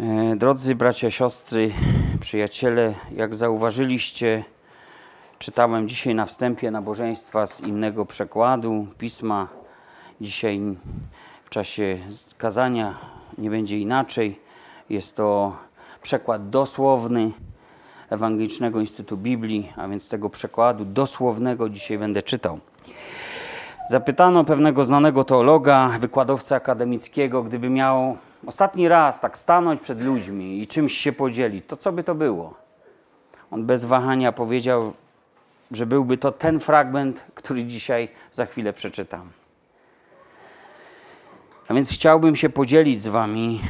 E, drodzy bracia, siostry, przyjaciele, jak zauważyliście, czytałem dzisiaj na wstępie nabożeństwa z innego przekładu pisma. Dzisiaj w czasie kazania nie będzie inaczej. Jest to przekład dosłowny Ewangelicznego Instytutu Biblii, a więc tego przekładu dosłownego dzisiaj będę czytał. Zapytano pewnego znanego teologa, wykładowca akademickiego, gdyby miał ostatni raz tak stanąć przed ludźmi i czymś się podzielić, to co by to było? On bez wahania powiedział, że byłby to ten fragment, który dzisiaj za chwilę przeczytam. A więc chciałbym się podzielić z Wami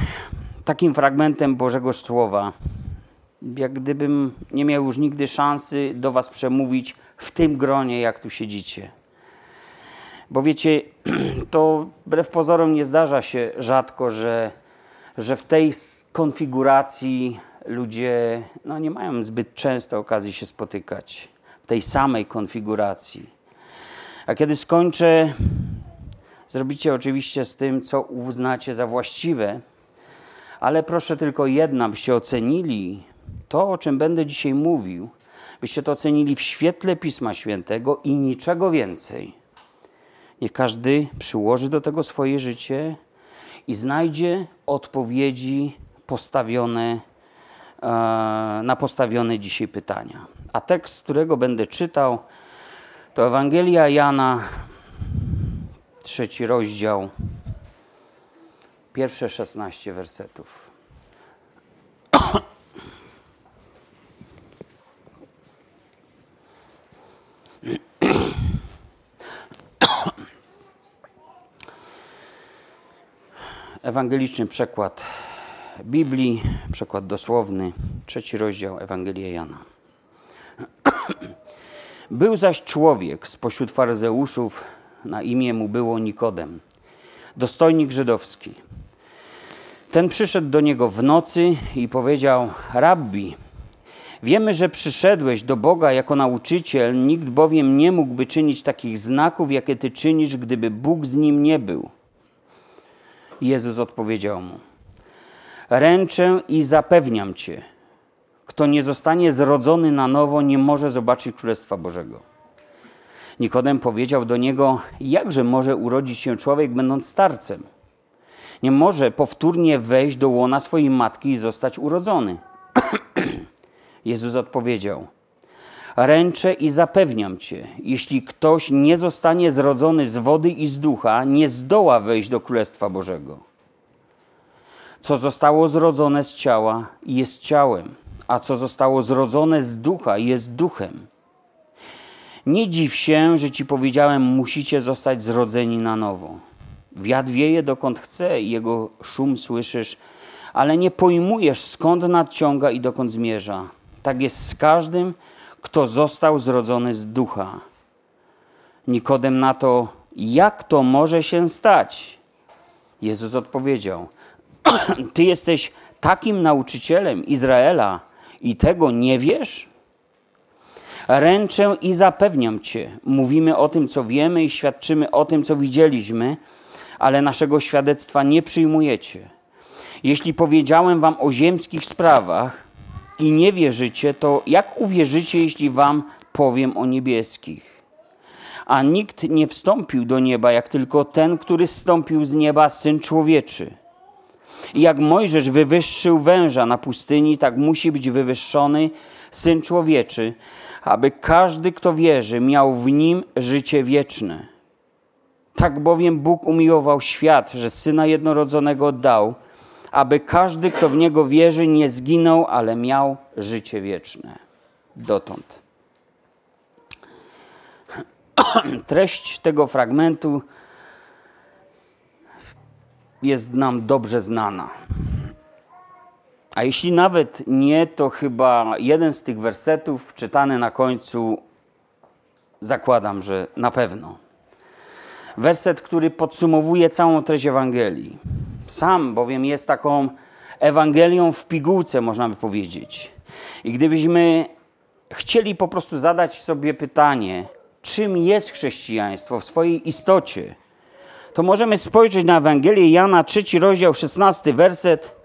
takim fragmentem Bożego Słowa, jak gdybym nie miał już nigdy szansy do Was przemówić w tym gronie, jak tu siedzicie. Bo wiecie, to wbrew pozorom nie zdarza się rzadko, że, że w tej konfiguracji ludzie no, nie mają zbyt często okazji się spotykać. W tej samej konfiguracji. A kiedy skończę, zrobicie oczywiście z tym, co uznacie za właściwe, ale proszę tylko jedna, byście ocenili to, o czym będę dzisiaj mówił, byście to ocenili w świetle Pisma Świętego i niczego więcej. Niech każdy przyłoży do tego swoje życie i znajdzie odpowiedzi postawione e, na postawione dzisiaj pytania. A tekst, którego będę czytał, to Ewangelia Jana, trzeci rozdział, pierwsze szesnaście wersetów. Ewangeliczny przekład Biblii, przekład dosłowny, trzeci rozdział Ewangelii Jana. Był zaś człowiek spośród faryzeuszów, na imię mu było Nikodem, dostojnik żydowski. Ten przyszedł do niego w nocy i powiedział: Rabbi, wiemy, że przyszedłeś do Boga jako nauczyciel, nikt bowiem nie mógłby czynić takich znaków, jakie ty czynisz, gdyby Bóg z nim nie był. Jezus odpowiedział mu: Ręczę i zapewniam cię, kto nie zostanie zrodzony na nowo, nie może zobaczyć Królestwa Bożego. Nikodem powiedział do niego: Jakże może urodzić się człowiek, będąc starcem? Nie może powtórnie wejść do łona swojej matki i zostać urodzony. Jezus odpowiedział: Ręczę i zapewniam cię, jeśli ktoś nie zostanie zrodzony z wody i z ducha, nie zdoła wejść do Królestwa Bożego. Co zostało zrodzone z ciała, jest ciałem, a co zostało zrodzone z ducha, jest duchem. Nie dziw się, że ci powiedziałem, musicie zostać zrodzeni na nowo. Wiatr wieje dokąd chce i jego szum słyszysz, ale nie pojmujesz skąd nadciąga i dokąd zmierza. Tak jest z każdym, kto został zrodzony z ducha. Nikodem na to, jak to może się stać? Jezus odpowiedział: Ty jesteś takim nauczycielem Izraela i tego nie wiesz? Ręczę i zapewniam Cię. Mówimy o tym, co wiemy i świadczymy o tym, co widzieliśmy, ale naszego świadectwa nie przyjmujecie. Jeśli powiedziałem Wam o ziemskich sprawach, i nie wierzycie, to jak uwierzycie, jeśli wam powiem o niebieskich? A nikt nie wstąpił do nieba, jak tylko ten, który zstąpił z nieba, syn człowieczy. Jak Mojżesz wywyższył węża na pustyni, tak musi być wywyższony syn człowieczy, aby każdy, kto wierzy, miał w nim życie wieczne. Tak bowiem Bóg umiłował świat, że syna jednorodzonego dał, aby każdy, kto w Niego wierzy, nie zginął, ale miał życie wieczne. Dotąd. Treść tego fragmentu jest nam dobrze znana. A jeśli nawet nie, to chyba jeden z tych wersetów czytany na końcu zakładam, że na pewno. Werset, który podsumowuje całą treść Ewangelii. Sam bowiem jest taką Ewangelią w pigułce, można by powiedzieć. I gdybyśmy chcieli po prostu zadać sobie pytanie, czym jest chrześcijaństwo w swojej istocie, to możemy spojrzeć na Ewangelię Jana, trzeci rozdział, szesnasty werset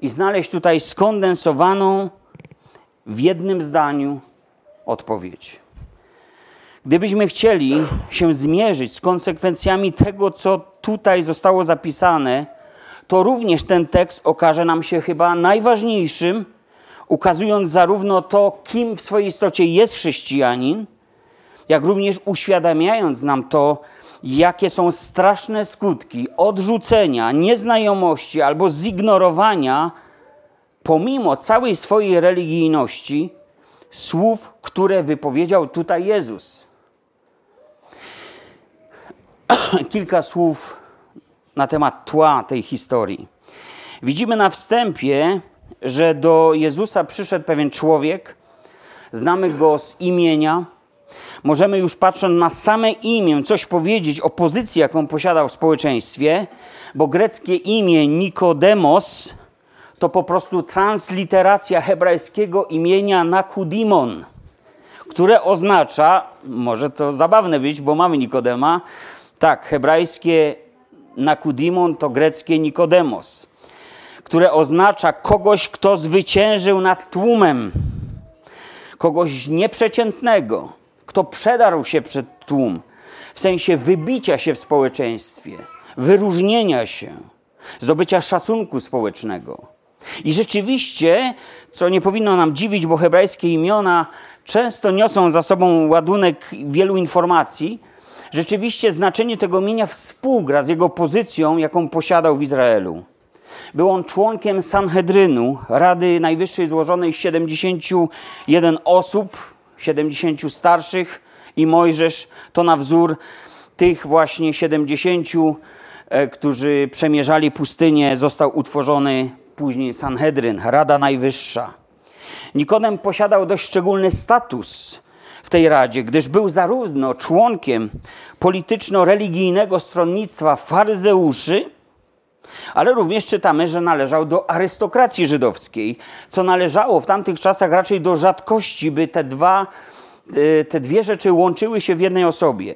i znaleźć tutaj skondensowaną w jednym zdaniu odpowiedź. Gdybyśmy chcieli się zmierzyć z konsekwencjami tego, co tutaj zostało zapisane, to również ten tekst okaże nam się chyba najważniejszym, ukazując zarówno to, kim w swojej istocie jest chrześcijanin, jak również uświadamiając nam to, jakie są straszne skutki odrzucenia, nieznajomości albo zignorowania, pomimo całej swojej religijności, słów, które wypowiedział tutaj Jezus. Kilka słów na temat tła tej historii. Widzimy na wstępie, że do Jezusa przyszedł pewien człowiek, znamy go z imienia. Możemy już patrząc na same imię coś powiedzieć o pozycji, jaką posiadał w społeczeństwie, bo greckie imię Nikodemos to po prostu transliteracja hebrajskiego imienia Nakudimon, które oznacza, może to zabawne być, bo mamy Nikodema, tak, hebrajskie Nakudimon to greckie Nikodemos, które oznacza kogoś, kto zwyciężył nad tłumem, kogoś nieprzeciętnego, kto przedarł się przed tłum, w sensie wybicia się w społeczeństwie, wyróżnienia się, zdobycia szacunku społecznego. I rzeczywiście, co nie powinno nam dziwić, bo hebrajskie imiona często niosą za sobą ładunek wielu informacji, rzeczywiście znaczenie tego imienia współgra z jego pozycją, jaką posiadał w Izraelu. Był on członkiem Sanhedrynu, Rady Najwyższej złożonej z 71 osób, 70 starszych i Mojżesz to na wzór tych właśnie 70, e, którzy przemierzali pustynię, został utworzony później Sanhedryn, Rada Najwyższa. Nikodem posiadał dość szczególny status tej radzie, gdyż był zarówno członkiem polityczno-religijnego stronnictwa faryzeuszy, ale również czytamy, że należał do arystokracji żydowskiej, co należało w tamtych czasach raczej do rzadkości, by te, dwa, y, te dwie rzeczy łączyły się w jednej osobie.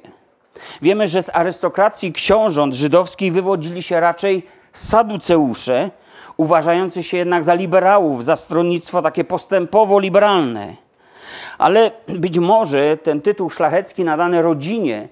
Wiemy, że z arystokracji książąt żydowskich wywodzili się raczej saduceusze, uważający się jednak za liberałów, za stronnictwo takie postępowo-liberalne. Ale być może ten tytuł szlachecki nadany rodzinie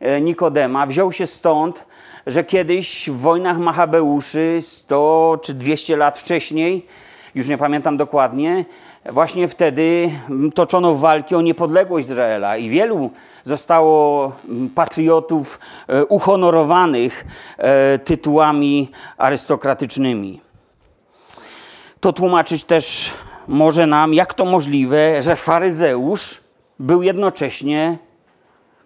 e, Nikodema wziął się stąd, że kiedyś w wojnach Machabeuszy 100 czy 200 lat wcześniej, już nie pamiętam dokładnie, właśnie wtedy toczono walki o niepodległość Izraela i wielu zostało patriotów e, uhonorowanych e, tytułami arystokratycznymi. To tłumaczyć też może nam, jak to możliwe, że faryzeusz był jednocześnie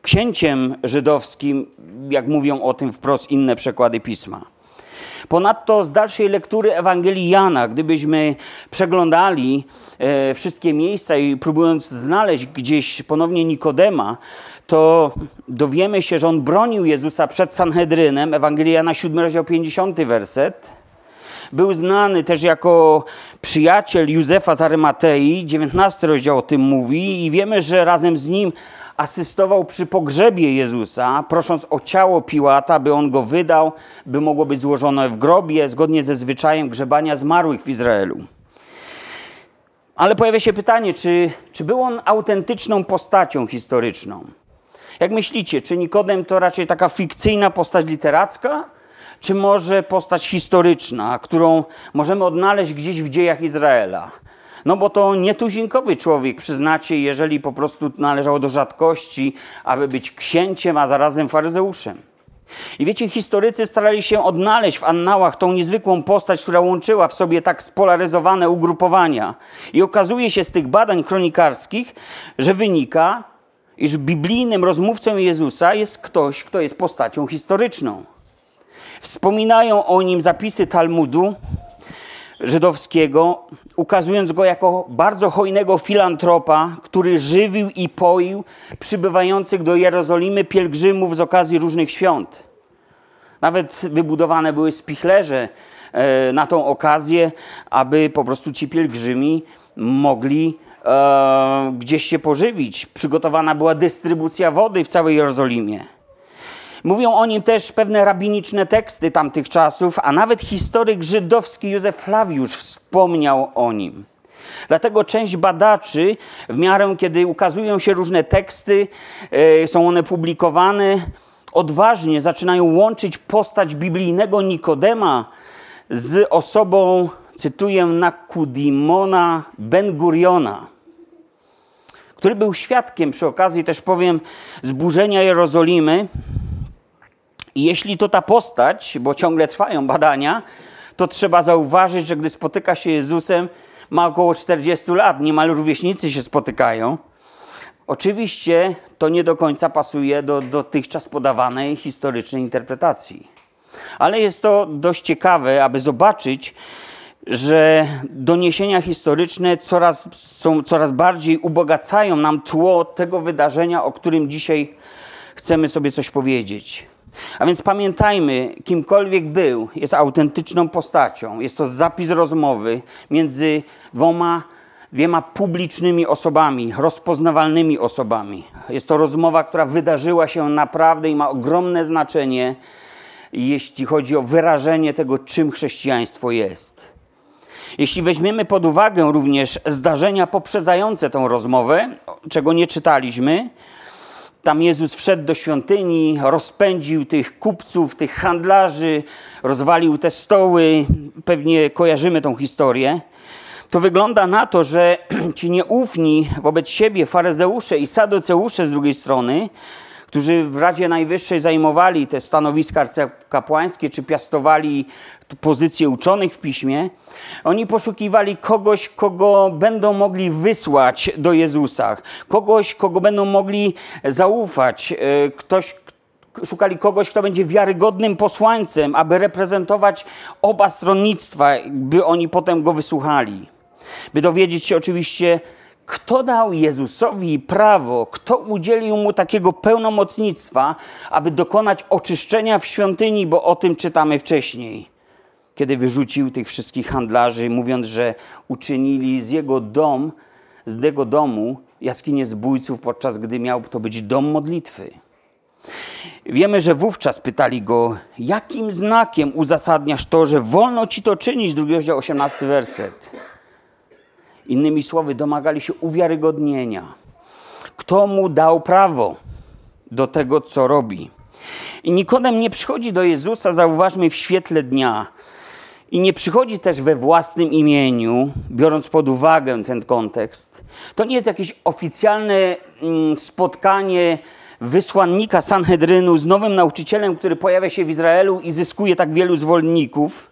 księciem żydowskim, jak mówią o tym wprost inne przekłady pisma. Ponadto z dalszej lektury Ewangelii Jana, gdybyśmy przeglądali e, wszystkie miejsca i próbując znaleźć gdzieś ponownie Nikodema, to dowiemy się, że on bronił Jezusa przed Sanhedrynem. Ewangelia Jana 7 rozdział 50 werset. Był znany też jako przyjaciel Józefa z Arymatei, 19 rozdział o tym mówi i wiemy, że razem z nim asystował przy pogrzebie Jezusa, prosząc o ciało Piłata, by on go wydał, by mogło być złożone w grobie, zgodnie ze zwyczajem grzebania zmarłych w Izraelu. Ale pojawia się pytanie, czy, czy był on autentyczną postacią historyczną? Jak myślicie, czy Nikodem to raczej taka fikcyjna postać literacka, czy może postać historyczna, którą możemy odnaleźć gdzieś w dziejach Izraela. No bo to nietuzinkowy człowiek, przyznacie, jeżeli po prostu należało do rzadkości, aby być księciem, a zarazem faryzeuszem. I wiecie, historycy starali się odnaleźć w annałach tą niezwykłą postać, która łączyła w sobie tak spolaryzowane ugrupowania. I okazuje się z tych badań kronikarskich, że wynika, iż biblijnym rozmówcą Jezusa jest ktoś, kto jest postacią historyczną. Wspominają o nim zapisy Talmudu żydowskiego, ukazując go jako bardzo hojnego filantropa, który żywił i poił przybywających do Jerozolimy pielgrzymów z okazji różnych świąt. Nawet wybudowane były spichlerze e, na tą okazję, aby po prostu ci pielgrzymi mogli e, gdzieś się pożywić. Przygotowana była dystrybucja wody w całej Jerozolimie. Mówią o nim też pewne rabiniczne teksty tamtych czasów, a nawet historyk żydowski Józef Flawiusz wspomniał o nim. Dlatego część badaczy, w miarę kiedy ukazują się różne teksty, e, są one publikowane, odważnie zaczynają łączyć postać biblijnego Nikodema z osobą, cytuję, Nakudimona Ben Guriona, który był świadkiem przy okazji, też powiem, zburzenia Jerozolimy. I jeśli to ta postać, bo ciągle trwają badania, to trzeba zauważyć, że gdy spotyka się Jezusem, ma około 40 lat, niemal rówieśnicy się spotykają. Oczywiście to nie do końca pasuje do dotychczas podawanej historycznej interpretacji. Ale jest to dość ciekawe, aby zobaczyć, że doniesienia historyczne coraz, są, coraz bardziej ubogacają nam tło tego wydarzenia, o którym dzisiaj chcemy sobie coś powiedzieć. A więc pamiętajmy, kimkolwiek był, jest autentyczną postacią. Jest to zapis rozmowy między dwoma, dwiema publicznymi osobami, rozpoznawalnymi osobami. Jest to rozmowa, która wydarzyła się naprawdę i ma ogromne znaczenie, jeśli chodzi o wyrażenie tego, czym chrześcijaństwo jest. Jeśli weźmiemy pod uwagę również zdarzenia poprzedzające tą rozmowę, czego nie czytaliśmy, tam Jezus wszedł do świątyni, rozpędził tych kupców, tych handlarzy, rozwalił te stoły. Pewnie kojarzymy tą historię. To wygląda na to, że ci nieufni wobec siebie faryzeusze i saduceusze z drugiej strony, którzy w Radzie Najwyższej zajmowali te stanowiska kapłańskie, czy piastowali pozycje uczonych w piśmie, oni poszukiwali kogoś, kogo będą mogli wysłać do Jezusa, kogoś, kogo będą mogli zaufać, e, ktoś, szukali kogoś, kto będzie wiarygodnym posłańcem, aby reprezentować oba stronnictwa, by oni potem go wysłuchali. By dowiedzieć się oczywiście, kto dał Jezusowi prawo, kto udzielił mu takiego pełnomocnictwa, aby dokonać oczyszczenia w świątyni, bo o tym czytamy wcześniej kiedy wyrzucił tych wszystkich handlarzy, mówiąc, że uczynili z jego dom, z jego domu jaskinię zbójców, podczas gdy miał to być dom modlitwy. Wiemy, że wówczas pytali go, jakim znakiem uzasadniasz to, że wolno ci to czynić, drugi rozdział, 18 werset. Innymi słowy, domagali się uwiarygodnienia. Kto mu dał prawo do tego, co robi? I Nikodem nie przychodzi do Jezusa, zauważmy, w świetle dnia, i nie przychodzi też we własnym imieniu, biorąc pod uwagę ten kontekst. To nie jest jakieś oficjalne mm, spotkanie wysłannika Sanhedrynu z nowym nauczycielem, który pojawia się w Izraelu i zyskuje tak wielu zwolenników.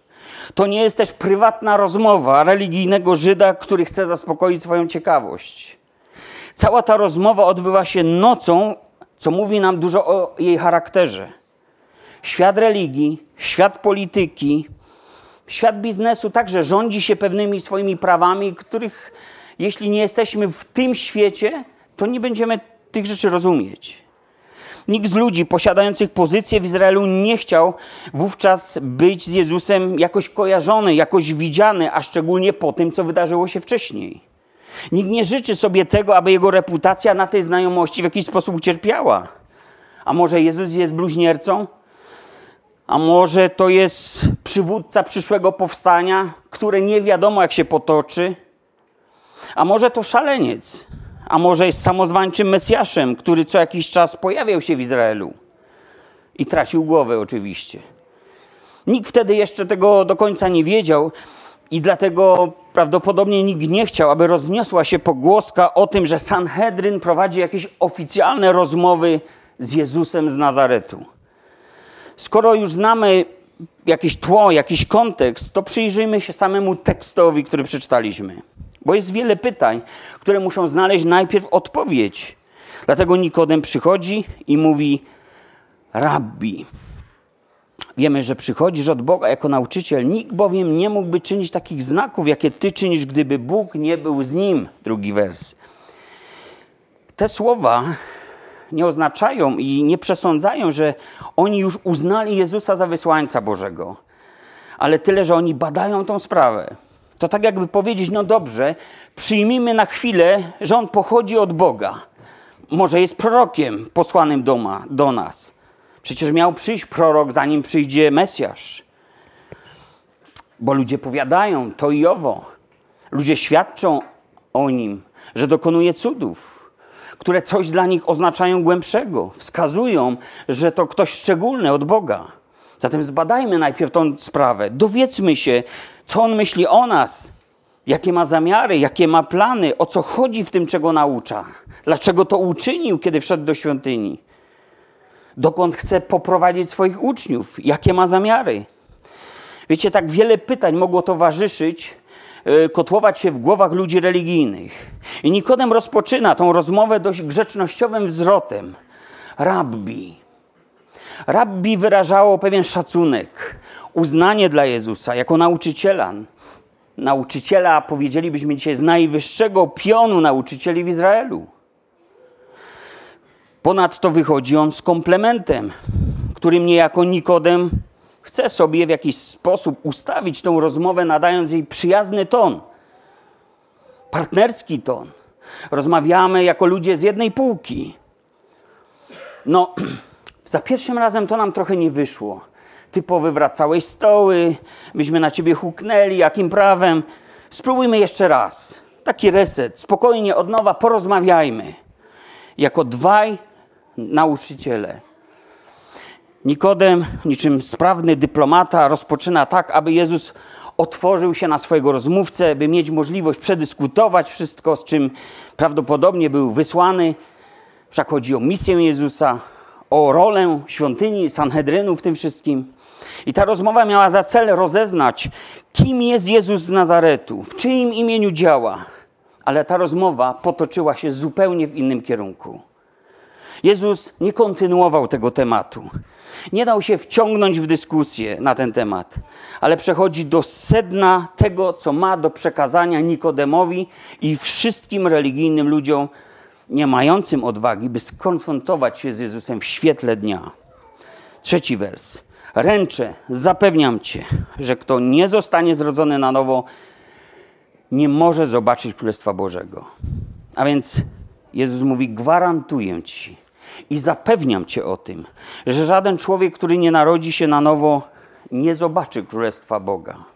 To nie jest też prywatna rozmowa religijnego Żyda, który chce zaspokoić swoją ciekawość. Cała ta rozmowa odbywa się nocą, co mówi nam dużo o jej charakterze. Świat religii, świat polityki, Świat biznesu także rządzi się pewnymi swoimi prawami, których jeśli nie jesteśmy w tym świecie, to nie będziemy tych rzeczy rozumieć. Nikt z ludzi posiadających pozycję w Izraelu nie chciał wówczas być z Jezusem jakoś kojarzony, jakoś widziany, a szczególnie po tym, co wydarzyło się wcześniej. Nikt nie życzy sobie tego, aby jego reputacja na tej znajomości w jakiś sposób ucierpiała. A może Jezus jest bluźniercą? A może to jest przywódca przyszłego powstania, które nie wiadomo jak się potoczy? A może to szaleniec? A może jest samozwańczym Mesjaszem, który co jakiś czas pojawiał się w Izraelu i tracił głowę oczywiście. Nikt wtedy jeszcze tego do końca nie wiedział i dlatego prawdopodobnie nikt nie chciał, aby rozniosła się pogłoska o tym, że Sanhedryn prowadzi jakieś oficjalne rozmowy z Jezusem z Nazaretu. Skoro już znamy jakieś tło, jakiś kontekst, to przyjrzyjmy się samemu tekstowi, który przeczytaliśmy. Bo jest wiele pytań, które muszą znaleźć najpierw odpowiedź. Dlatego Nikodem przychodzi i mówi: Rabbi. Wiemy, że przychodzisz od Boga jako nauczyciel. Nikt bowiem nie mógłby czynić takich znaków, jakie ty czynisz, gdyby Bóg nie był z nim. Drugi wers. Te słowa nie oznaczają i nie przesądzają, że oni już uznali Jezusa za wysłańca Bożego. Ale tyle, że oni badają tą sprawę. To tak jakby powiedzieć, no dobrze, przyjmijmy na chwilę, że on pochodzi od Boga. Może jest prorokiem posłanym do, ma, do nas. Przecież miał przyjść prorok, zanim przyjdzie Mesjasz. Bo ludzie powiadają to i owo. Ludzie świadczą o nim, że dokonuje cudów, które coś dla nich oznaczają głębszego, wskazują, że to ktoś szczególny od Boga. Zatem zbadajmy najpierw tą sprawę, dowiedzmy się, co on myśli o nas, jakie ma zamiary, jakie ma plany, o co chodzi w tym, czego naucza, dlaczego to uczynił, kiedy wszedł do świątyni, dokąd chce poprowadzić swoich uczniów, jakie ma zamiary. Wiecie, tak wiele pytań mogło towarzyszyć, e, kotłować się w głowach ludzi religijnych. I Nikodem rozpoczyna tą rozmowę dość grzecznościowym wzrotem. Rabbi. Rabbi wyrażało pewien szacunek, uznanie dla Jezusa jako nauczyciela. Nauczyciela, powiedzielibyśmy dzisiaj, z najwyższego pionu nauczycieli w Izraelu. Ponadto wychodzi on z komplementem, którym niejako Nikodem chce sobie w jakiś sposób ustawić tę rozmowę, nadając jej przyjazny ton, partnerski ton. Rozmawiamy jako ludzie z jednej półki. No, za pierwszym razem to nam trochę nie wyszło. Ty powywracałeś stoły, myśmy na ciebie huknęli, jakim prawem? Spróbujmy jeszcze raz. Taki reset, spokojnie, od nowa, porozmawiajmy. Jako dwaj nauczyciele. Nikodem, niczym sprawny dyplomata, rozpoczyna tak, aby Jezus otworzył się na swojego rozmówcę, by mieć możliwość przedyskutować wszystko, z czym prawdopodobnie był wysłany. Wszak chodzi o misję Jezusa, o rolę świątyni, Sanhedrynu w tym wszystkim. I ta rozmowa miała za cel rozeznać, kim jest Jezus z Nazaretu, w czyim imieniu działa. Ale ta rozmowa potoczyła się zupełnie w innym kierunku. Jezus nie kontynuował tego tematu. Nie dał się wciągnąć w dyskusję na ten temat, ale przechodzi do sedna tego, co ma do przekazania Nikodemowi i wszystkim religijnym ludziom nie mającym odwagi, by skonfrontować się z Jezusem w świetle dnia. Trzeci wers. Ręczę, zapewniam cię, że kto nie zostanie zrodzony na nowo, nie może zobaczyć Królestwa Bożego. A więc Jezus mówi: Gwarantuję ci, i zapewniam Cię o tym, że żaden człowiek, który nie narodzi się na nowo, nie zobaczy Królestwa Boga.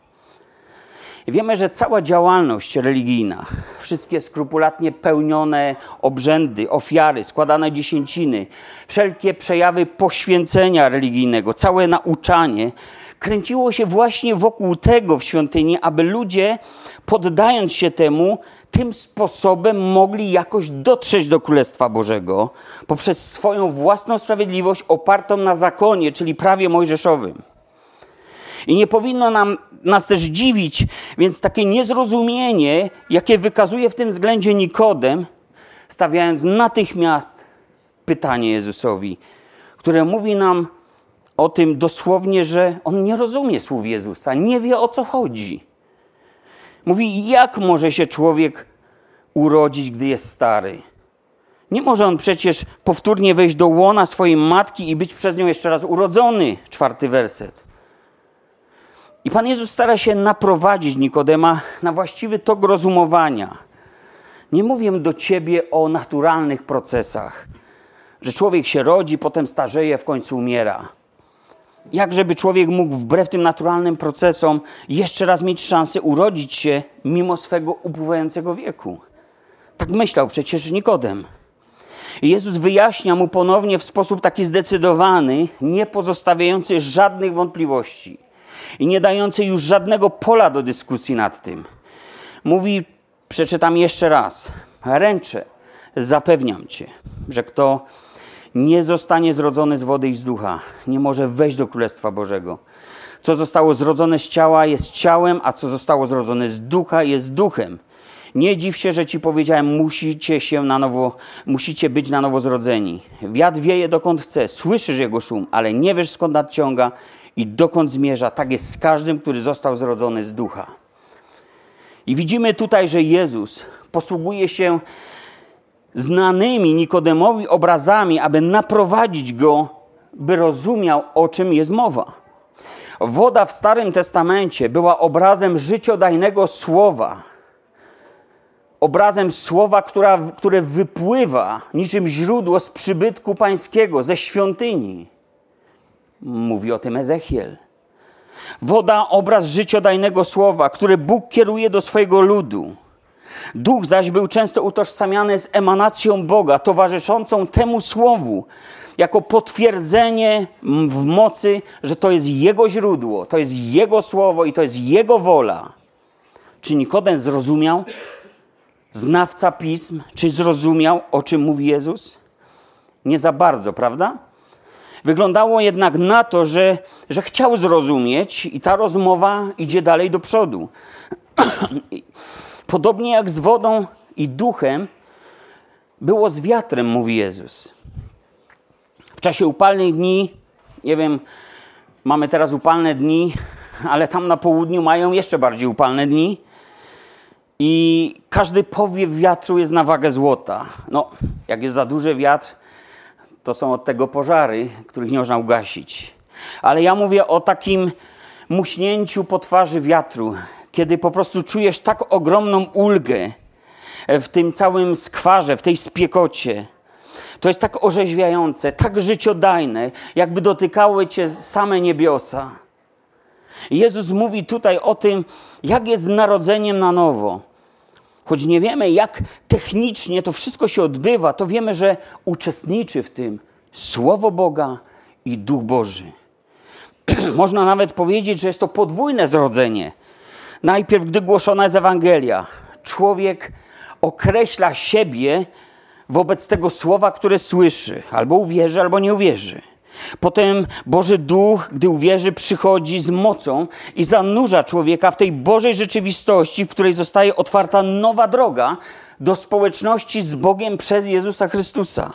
Wiemy, że cała działalność religijna, wszystkie skrupulatnie pełnione obrzędy, ofiary, składane dziesięciny, wszelkie przejawy poświęcenia religijnego, całe nauczanie kręciło się właśnie wokół tego w świątyni, aby ludzie, poddając się temu, tym sposobem mogli jakoś dotrzeć do Królestwa Bożego poprzez swoją własną sprawiedliwość opartą na zakonie, czyli prawie mojżeszowym. I nie powinno nam, nas też dziwić, więc takie niezrozumienie, jakie wykazuje w tym względzie Nikodem, stawiając natychmiast pytanie Jezusowi, które mówi nam o tym dosłownie, że on nie rozumie słów Jezusa, nie wie o co chodzi. Mówi, jak może się człowiek urodzić, gdy jest stary? Nie może on przecież powtórnie wejść do łona swojej matki i być przez nią jeszcze raz urodzony. Czwarty werset. I Pan Jezus stara się naprowadzić Nikodema na właściwy tok rozumowania. Nie mówię do ciebie o naturalnych procesach, że człowiek się rodzi, potem starzeje, w końcu umiera. Jak żeby człowiek mógł wbrew tym naturalnym procesom jeszcze raz mieć szansę urodzić się mimo swego upływającego wieku? Tak myślał przecież Nikodem. Jezus wyjaśnia mu ponownie w sposób taki zdecydowany, nie pozostawiający żadnych wątpliwości i nie dający już żadnego pola do dyskusji nad tym. Mówi, przeczytam jeszcze raz, ręczę, zapewniam cię, że kto nie zostanie zrodzony z wody i z ducha, nie może wejść do Królestwa Bożego. Co zostało zrodzone z ciała jest ciałem, a co zostało zrodzone z ducha jest duchem. Nie dziw się, że ci powiedziałem, musicie się na nowo, musicie być na nowo zrodzeni. Wiatr wieje dokąd chce, słyszysz jego szum, ale nie wiesz skąd nadciąga i dokąd zmierza. Tak jest z każdym, który został zrodzony z ducha. I widzimy tutaj, że Jezus posługuje się znanymi Nikodemowi obrazami, aby naprowadzić go, by rozumiał, o czym jest mowa. Woda w Starym Testamencie była obrazem życiodajnego słowa. Obrazem słowa, która, które wypływa niczym źródło z przybytku pańskiego, ze świątyni. Mówi o tym Ezechiel. Woda, obraz życiodajnego słowa, które Bóg kieruje do swojego ludu. Duch zaś był często utożsamiany z emanacją Boga, towarzyszącą temu słowu, jako potwierdzenie w mocy, że to jest Jego źródło, to jest Jego słowo i to jest Jego wola. Czy Nikodem zrozumiał? Znawca pism, czy zrozumiał, o czym mówi Jezus? Nie za bardzo, prawda? Wyglądało jednak na to, że, że chciał zrozumieć, i ta rozmowa idzie dalej do przodu. Podobnie jak z wodą i duchem, było z wiatrem, mówi Jezus. W czasie upalnych dni, nie wiem, mamy teraz upalne dni, ale tam na południu mają jeszcze bardziej upalne dni. I każdy powiew wiatru jest na wagę złota. No, jak jest za duży wiatr, to są od tego pożary, których nie można ugasić. Ale ja mówię o takim muśnięciu po twarzy wiatru, kiedy po prostu czujesz tak ogromną ulgę w tym całym skwarze, w tej spiekocie. To jest tak orzeźwiające, tak życiodajne, jakby dotykały cię same niebiosa. Jezus mówi tutaj o tym, jak jest narodzeniem na nowo. Choć nie wiemy, jak technicznie to wszystko się odbywa, to wiemy, że uczestniczy w tym Słowo Boga i Duch Boży. Można nawet powiedzieć, że jest to podwójne zrodzenie. Najpierw, gdy głoszona jest Ewangelia, człowiek określa siebie wobec tego słowa, które słyszy, albo uwierzy, albo nie uwierzy. Potem Boży Duch, gdy uwierzy, przychodzi z mocą i zanurza człowieka w tej Bożej rzeczywistości, w której zostaje otwarta nowa droga do społeczności z Bogiem przez Jezusa Chrystusa.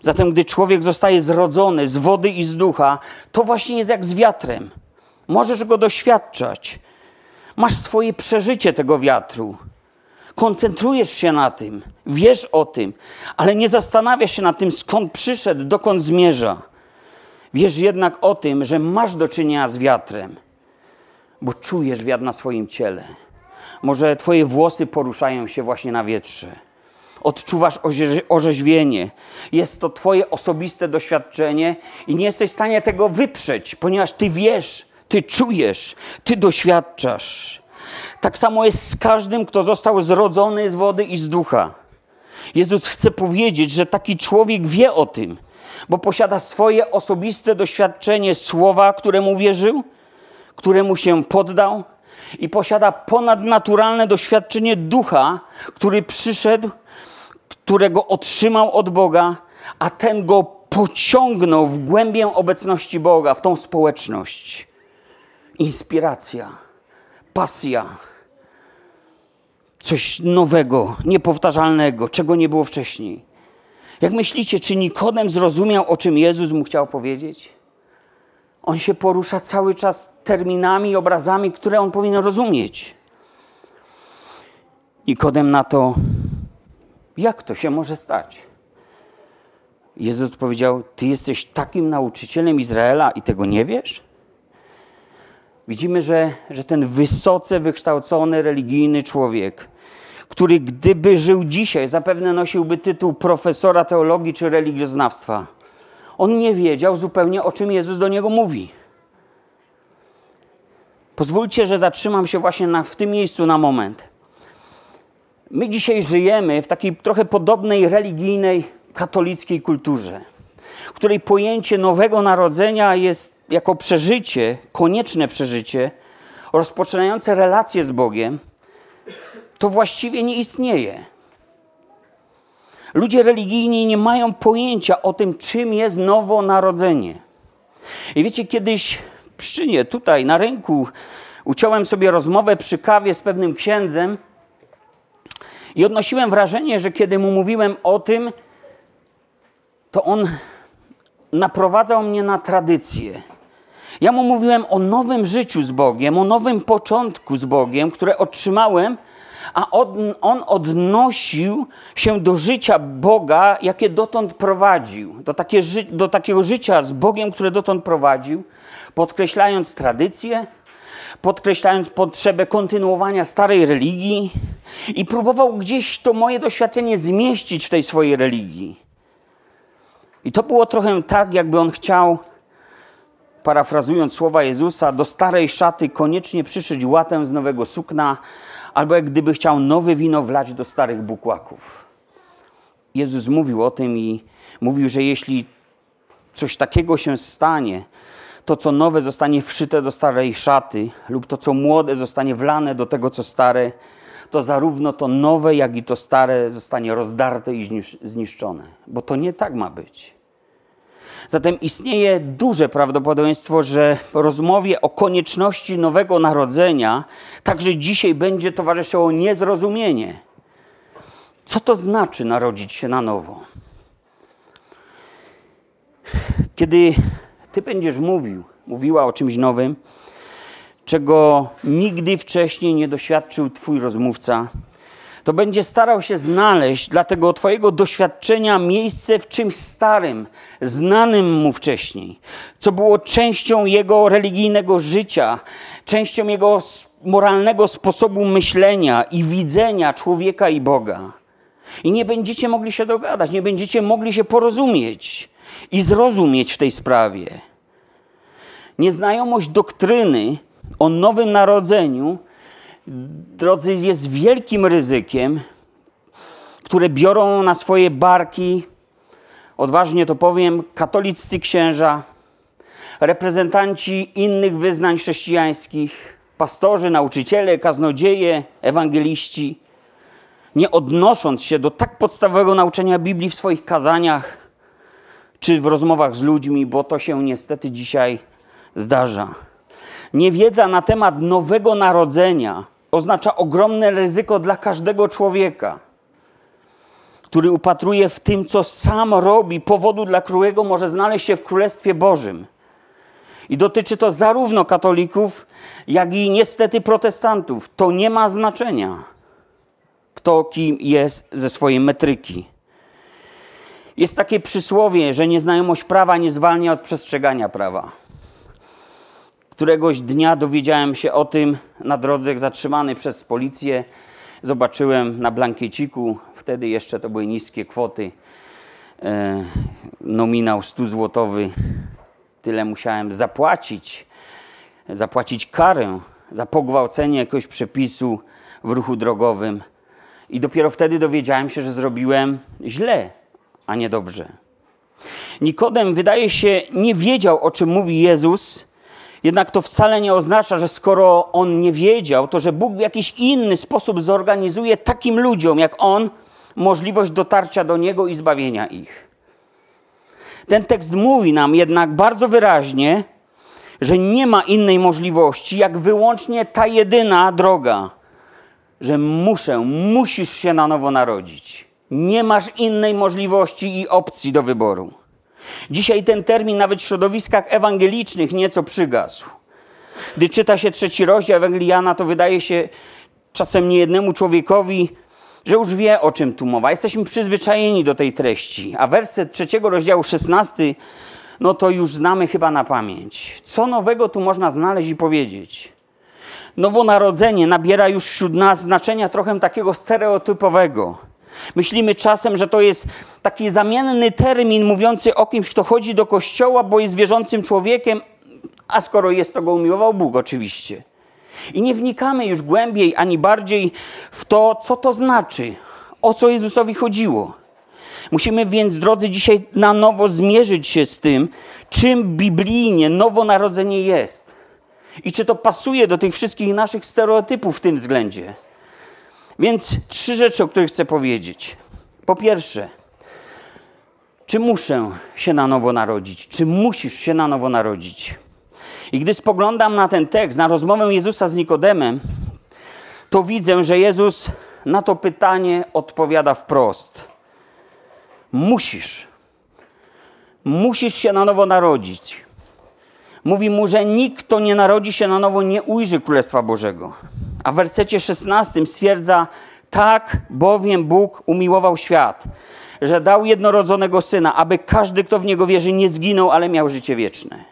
Zatem, gdy człowiek zostaje zrodzony z wody i z ducha, to właśnie jest jak z wiatrem. Możesz go doświadczać. Masz swoje przeżycie tego wiatru. Koncentrujesz się na tym, wiesz o tym, ale nie zastanawiasz się nad tym, skąd przyszedł, dokąd zmierza. Wiesz jednak o tym, że masz do czynienia z wiatrem, bo czujesz wiatr na swoim ciele. Może twoje włosy poruszają się właśnie na wietrze. Odczuwasz orzeźwienie. Jest to twoje osobiste doświadczenie i nie jesteś w stanie tego wyprzeć, ponieważ ty wiesz, ty czujesz, ty doświadczasz. Tak samo jest z każdym, kto został zrodzony z wody i z ducha. Jezus chce powiedzieć, że taki człowiek wie o tym, bo posiada swoje osobiste doświadczenie słowa, któremu wierzył, któremu się poddał, i posiada ponadnaturalne doświadczenie ducha, który przyszedł, którego otrzymał od Boga, a ten go pociągnął w głębię obecności Boga, w tą społeczność. Inspiracja, pasja coś nowego, niepowtarzalnego, czego nie było wcześniej. Jak myślicie, czy Nikodem zrozumiał, o czym Jezus mu chciał powiedzieć? On się porusza cały czas terminami obrazami, które on powinien rozumieć. Nikodem na to, jak to się może stać? Jezus odpowiedział: Ty jesteś takim nauczycielem Izraela i tego nie wiesz? Widzimy, że, że ten wysoce wykształcony religijny człowiek który gdyby żył dzisiaj, zapewne nosiłby tytuł profesora teologii czy religioznawstwa. On nie wiedział zupełnie, o czym Jezus do niego mówi. Pozwólcie, że zatrzymam się właśnie na, w tym miejscu na moment. My dzisiaj żyjemy w takiej trochę podobnej religijnej, katolickiej kulturze, której pojęcie nowego narodzenia jest jako przeżycie, konieczne przeżycie, rozpoczynające relacje z Bogiem to właściwie nie istnieje. Ludzie religijni nie mają pojęcia o tym, czym jest nowonarodzenie. I wiecie, kiedyś w tutaj na rynku, uciąłem sobie rozmowę przy kawie z pewnym księdzem i odnosiłem wrażenie, że kiedy mu mówiłem o tym, to on naprowadzał mnie na tradycję. Ja mu mówiłem o nowym życiu z Bogiem, o nowym początku z Bogiem, które otrzymałem a on, on odnosił się do życia Boga, jakie dotąd prowadził, do, takie, do takiego życia z Bogiem, które dotąd prowadził, podkreślając tradycję, podkreślając potrzebę kontynuowania starej religii i próbował gdzieś to moje doświadczenie zmieścić w tej swojej religii. I to było trochę tak, jakby on chciał parafrazując słowa Jezusa, do starej szaty koniecznie przyszyć łatę z nowego sukna, albo jak gdyby chciał nowe wino wlać do starych bukłaków. Jezus mówił o tym i mówił, że jeśli coś takiego się stanie, to co nowe zostanie wszyte do starej szaty, lub to co młode zostanie wlane do tego co stare, to zarówno to nowe, jak i to stare zostanie rozdarte i zniszczone. Bo to nie tak ma być. Zatem istnieje duże prawdopodobieństwo, że rozmowie o konieczności nowego narodzenia także dzisiaj będzie towarzyszyło niezrozumienie. Co to znaczy narodzić się na nowo? Kiedy ty będziesz mówił, mówiła o czymś nowym, czego nigdy wcześniej nie doświadczył Twój rozmówca, to będzie starał się znaleźć dla tego Twojego doświadczenia miejsce w czymś starym, znanym mu wcześniej, co było częścią jego religijnego życia, częścią jego moralnego sposobu myślenia i widzenia człowieka i Boga. I nie będziecie mogli się dogadać, nie będziecie mogli się porozumieć i zrozumieć w tej sprawie. Nieznajomość doktryny o nowym narodzeniu, drodzy, jest wielkim ryzykiem, które biorą na swoje barki, odważnie to powiem, katoliccy księża, reprezentanci innych wyznań chrześcijańskich, pastorzy, nauczyciele, kaznodzieje, ewangeliści, nie odnosząc się do tak podstawowego nauczania Biblii w swoich kazaniach czy w rozmowach z ludźmi, bo to się niestety dzisiaj zdarza. Niewiedza na temat nowego narodzenia oznacza ogromne ryzyko dla każdego człowieka, który upatruje w tym, co sam robi, powodu, dla którego może znaleźć się w Królestwie Bożym. I dotyczy to zarówno katolików, jak i niestety protestantów. To nie ma znaczenia, kto kim jest ze swojej metryki. Jest takie przysłowie, że nieznajomość prawa nie zwalnia od przestrzegania prawa. Któregoś dnia dowiedziałem się o tym na drodze zatrzymany przez policję. Zobaczyłem na blankieciku, wtedy jeszcze to były niskie kwoty, e, nominał 100 złotowy. Tyle musiałem zapłacić, zapłacić karę za pogwałcenie jakiegoś przepisu w ruchu drogowym. I dopiero wtedy dowiedziałem się, że zrobiłem źle, a nie dobrze. Nikodem, wydaje się, nie wiedział, o czym mówi Jezus, jednak to wcale nie oznacza, że skoro on nie wiedział, to że Bóg w jakiś inny sposób zorganizuje takim ludziom jak on możliwość dotarcia do niego i zbawienia ich. Ten tekst mówi nam jednak bardzo wyraźnie, że nie ma innej możliwości, jak wyłącznie ta jedyna droga, że muszę, musisz się na nowo narodzić. Nie masz innej możliwości i opcji do wyboru. Dzisiaj ten termin nawet w środowiskach ewangelicznych nieco przygasł. Gdy czyta się trzeci rozdział Ewangeliana, to wydaje się czasem niejednemu człowiekowi, że już wie, o czym tu mowa. Jesteśmy przyzwyczajeni do tej treści. A werset trzeciego rozdziału, szesnasty, no to już znamy chyba na pamięć. Co nowego tu można znaleźć i powiedzieć? Nowonarodzenie nabiera już wśród nas znaczenia trochę takiego stereotypowego. Myślimy czasem, że to jest taki zamienny termin mówiący o kimś, kto chodzi do kościoła, bo jest wierzącym człowiekiem, a skoro jest, to go umiłował Bóg oczywiście. I nie wnikamy już głębiej ani bardziej w to, co to znaczy, o co Jezusowi chodziło. Musimy więc, drodzy, dzisiaj na nowo zmierzyć się z tym, czym biblijnie nowonarodzenie jest. I czy to pasuje do tych wszystkich naszych stereotypów w tym względzie. Więc trzy rzeczy, o których chcę powiedzieć. Po pierwsze, czy muszę się na nowo narodzić? Czy musisz się na nowo narodzić? I gdy spoglądam na ten tekst, na rozmowę Jezusa z Nikodemem, to widzę, że Jezus na to pytanie odpowiada wprost. Musisz. Musisz się na nowo narodzić. Mówi mu, że nikt, kto nie narodzi się na nowo, nie ujrzy Królestwa Bożego. A w wersecie 16 stwierdza: Tak bowiem Bóg umiłował świat, że dał jednorodzonego syna, aby każdy, kto w niego wierzy, nie zginął, ale miał życie wieczne.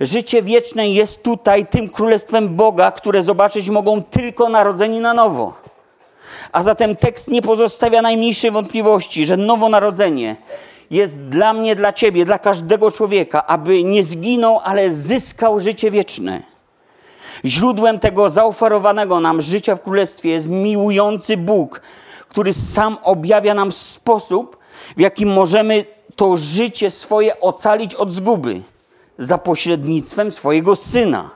Życie wieczne jest tutaj tym królestwem Boga, które zobaczyć mogą tylko narodzeni na nowo. A zatem tekst nie pozostawia najmniejszej wątpliwości, że nowonarodzenie jest dla mnie, dla ciebie, dla każdego człowieka, aby nie zginął, ale zyskał życie wieczne. Źródłem tego zaoferowanego nam życia w Królestwie jest miłujący Bóg, który sam objawia nam sposób, w jaki możemy to życie swoje ocalić od zguby za pośrednictwem swojego Syna,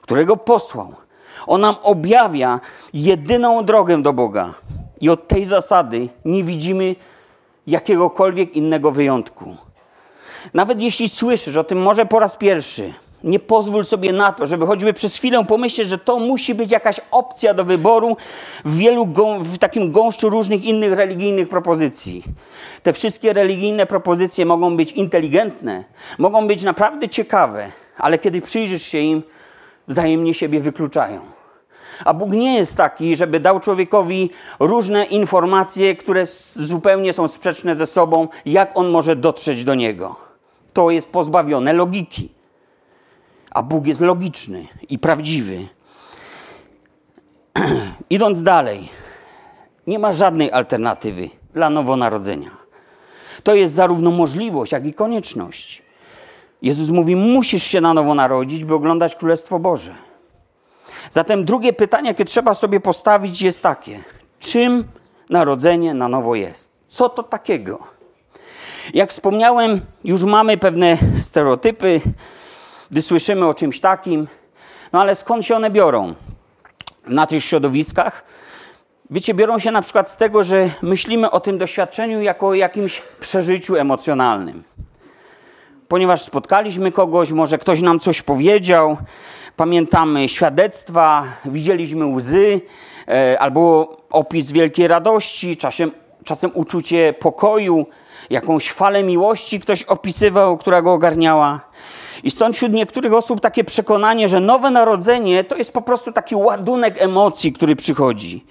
którego posłał. On nam objawia jedyną drogę do Boga. I od tej zasady nie widzimy jakiegokolwiek innego wyjątku. Nawet jeśli słyszysz o tym może po raz pierwszy, nie pozwól sobie na to, żeby choćby przez chwilę pomyśleć, że to musi być jakaś opcja do wyboru w wielu, w takim gąszczu różnych innych religijnych propozycji. Te wszystkie religijne propozycje mogą być inteligentne, mogą być naprawdę ciekawe, ale kiedy przyjrzysz się im, wzajemnie siebie wykluczają. A Bóg nie jest taki, żeby dał człowiekowi różne informacje, które zupełnie są sprzeczne ze sobą, jak on może dotrzeć do niego. To jest pozbawione logiki. A Bóg jest logiczny i prawdziwy. Idąc dalej, nie ma żadnej alternatywy dla nowonarodzenia. To jest zarówno możliwość, jak i konieczność. Jezus mówi: Musisz się na nowo narodzić, by oglądać Królestwo Boże. Zatem drugie pytanie, jakie trzeba sobie postawić, jest takie: czym narodzenie na nowo jest? Co to takiego? Jak wspomniałem, już mamy pewne stereotypy, gdy słyszymy o czymś takim, no ale skąd się one biorą? Na tych środowiskach? Wiecie, biorą się na przykład z tego, że myślimy o tym doświadczeniu jako o jakimś przeżyciu emocjonalnym. Ponieważ spotkaliśmy kogoś, może ktoś nam coś powiedział, pamiętamy świadectwa, widzieliśmy łzy e, albo opis wielkiej radości, czasem, czasem uczucie pokoju, jakąś falę miłości ktoś opisywał, która go ogarniała. I stąd wśród niektórych osób takie przekonanie, że nowe narodzenie to jest po prostu taki ładunek emocji, który przychodzi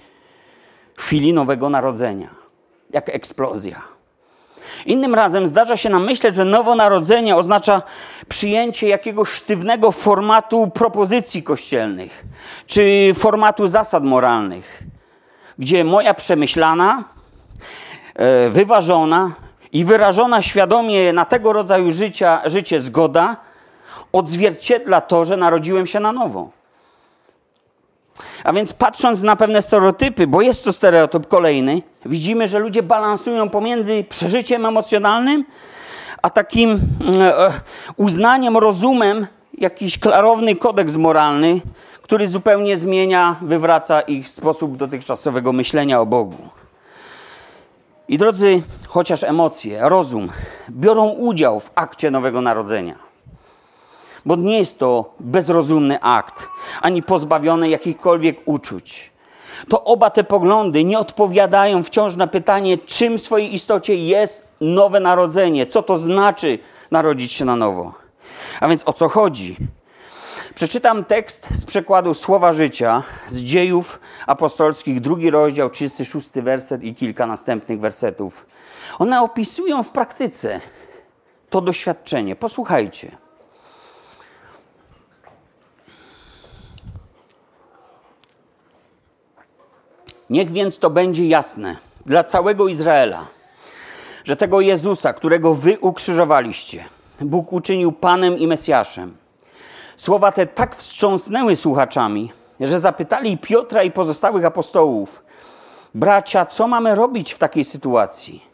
w chwili nowego narodzenia, jak eksplozja. Innym razem zdarza się nam myśleć, że nowonarodzenie oznacza przyjęcie jakiegoś sztywnego formatu propozycji kościelnych, czy formatu zasad moralnych, gdzie moja przemyślana, e, wyważona i wyrażona świadomie na tego rodzaju życia, życie zgoda odzwierciedla to, że narodziłem się na nowo. A więc patrząc na pewne stereotypy, bo jest to stereotyp kolejny, widzimy, że ludzie balansują pomiędzy przeżyciem emocjonalnym, a takim mm, e, uznaniem, rozumem, jakiś klarowny kodeks moralny, który zupełnie zmienia, wywraca ich sposób dotychczasowego myślenia o Bogu. I drodzy, chociaż emocje, rozum biorą udział w akcie Nowego Narodzenia bo nie jest to bezrozumny akt, ani pozbawiony jakichkolwiek uczuć. To oba te poglądy nie odpowiadają wciąż na pytanie, czym w swojej istocie jest nowe narodzenie, co to znaczy narodzić się na nowo. A więc o co chodzi? Przeczytam tekst z przekładu Słowa Życia z dziejów apostolskich, drugi rozdział, 36 werset i kilka następnych wersetów. One opisują w praktyce to doświadczenie. Posłuchajcie. Niech więc to będzie jasne dla całego Izraela, że tego Jezusa, którego wy ukrzyżowaliście, Bóg uczynił Panem i Mesjaszem. Słowa te tak wstrząsnęły słuchaczami, że zapytali Piotra i pozostałych apostołów: Bracia, co mamy robić w takiej sytuacji?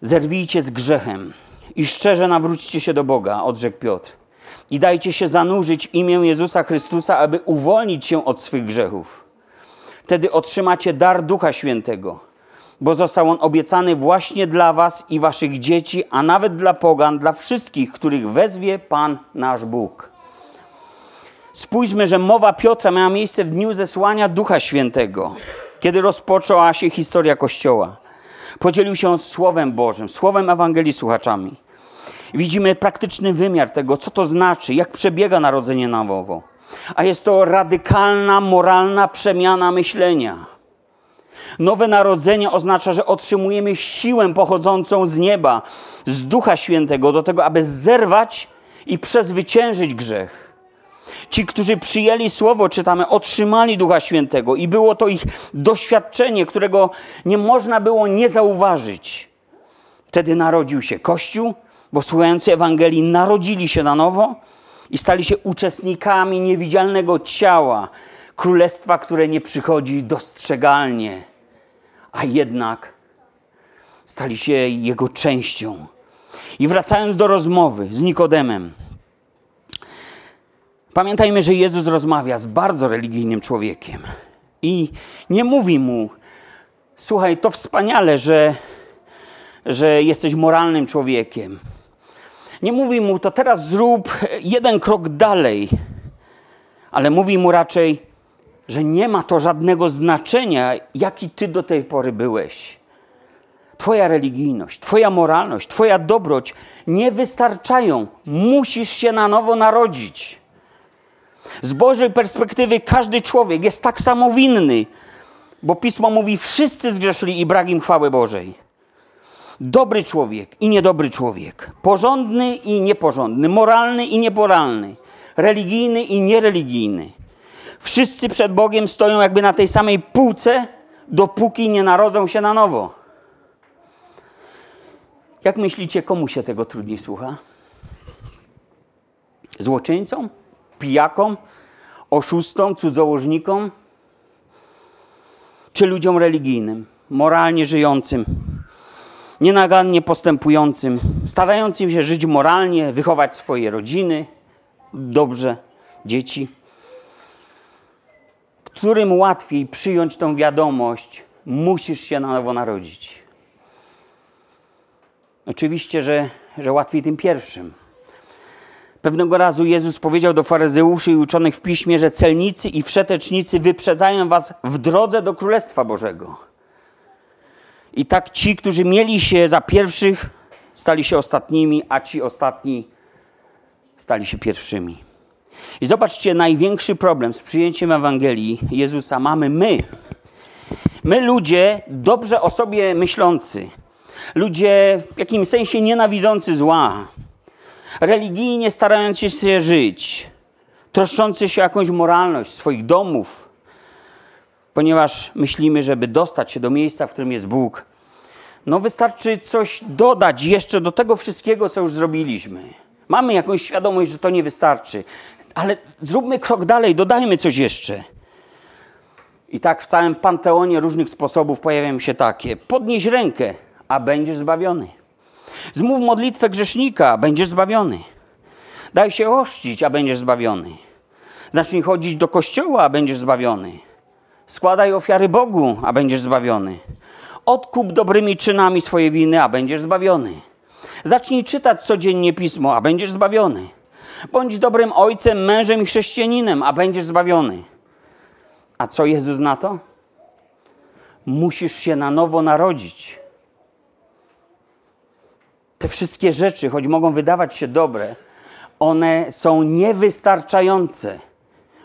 Zerwijcie z grzechem i szczerze nawróćcie się do Boga, odrzekł Piotr. I dajcie się zanurzyć w imię Jezusa Chrystusa, aby uwolnić się od swych grzechów Wtedy otrzymacie dar Ducha Świętego, bo został on obiecany właśnie dla Was i Waszych dzieci, a nawet dla pogan, dla wszystkich, których wezwie Pan nasz Bóg. Spójrzmy, że mowa Piotra miała miejsce w dniu zesłania Ducha Świętego, kiedy rozpoczęła się historia Kościoła. Podzielił się on Słowem Bożym, Słowem Ewangelii słuchaczami. Widzimy praktyczny wymiar tego, co to znaczy, jak przebiega narodzenie na nowo a jest to radykalna, moralna przemiana myślenia. Nowe narodzenie oznacza, że otrzymujemy siłę pochodzącą z nieba, z Ducha Świętego, do tego, aby zerwać i przezwyciężyć grzech. Ci, którzy przyjęli słowo, czytamy, otrzymali Ducha Świętego i było to ich doświadczenie, którego nie można było nie zauważyć Wtedy narodził się Kościół, bo słuchający Ewangelii narodzili się na nowo i stali się uczestnikami niewidzialnego ciała królestwa, które nie przychodzi dostrzegalnie, a jednak stali się jego częścią. I wracając do rozmowy z Nikodemem, pamiętajmy, że Jezus rozmawia z bardzo religijnym człowiekiem i nie mówi mu: Słuchaj, to wspaniale, że, że jesteś moralnym człowiekiem. Nie mówi mu, to teraz zrób jeden krok dalej, ale mówi mu raczej, że nie ma to żadnego znaczenia, jaki ty do tej pory byłeś. Twoja religijność, Twoja moralność, Twoja dobroć nie wystarczają. Musisz się na nowo narodzić. Z Bożej perspektywy każdy człowiek jest tak samo winny, bo Pismo mówi: wszyscy zgrzeszyli i brak im chwały Bożej. Dobry człowiek i niedobry człowiek, porządny i nieporządny, moralny i niemoralny, religijny i niereligijny. Wszyscy przed Bogiem stoją jakby na tej samej półce, dopóki nie narodzą się na nowo. Jak myślicie, komu się tego trudniej słucha? Złoczyńcom? Pijakom? Oszustom? Cudzołożnikom? Czy ludziom religijnym, moralnie żyjącym, nienagannie postępującym, starającym się żyć moralnie, wychować swoje rodziny, dobrze, dzieci? Którym łatwiej przyjąć tą wiadomość, musisz się na nowo narodzić? Oczywiście, że, że łatwiej tym pierwszym. Pewnego razu Jezus powiedział do faryzeuszy i uczonych w piśmie, że celnicy i wszetecznicy wyprzedzają was w drodze do Królestwa Bożego. I tak ci, którzy mieli się za pierwszych, stali się ostatnimi, a ci ostatni stali się pierwszymi. I zobaczcie, największy problem z przyjęciem Ewangelii Jezusa mamy my. My ludzie, dobrze o sobie myślący, ludzie w jakimś sensie nienawidzący zła, religijnie starając się żyć, troszczący się o jakąś moralność swoich domów, ponieważ myślimy, żeby dostać się do miejsca, w którym jest Bóg, no wystarczy coś dodać jeszcze do tego wszystkiego, co już zrobiliśmy. Mamy jakąś świadomość, że to nie wystarczy, ale zróbmy krok dalej, dodajmy coś jeszcze. I tak w całym panteonie różnych sposobów pojawiają się takie. Podnieś rękę, a będziesz zbawiony. Zmów modlitwę grzesznika, a będziesz zbawiony. Daj się ościć, a będziesz zbawiony. Zacznij chodzić do kościoła, a będziesz zbawiony. Składaj ofiary Bogu, a będziesz zbawiony. Odkup dobrymi czynami swoje winy, a będziesz zbawiony. Zacznij czytać codziennie pismo, a będziesz zbawiony. Bądź dobrym ojcem, mężem i chrześcijaninem, a będziesz zbawiony. A co Jezus na to? Musisz się na nowo narodzić. Te wszystkie rzeczy, choć mogą wydawać się dobre, one są niewystarczające.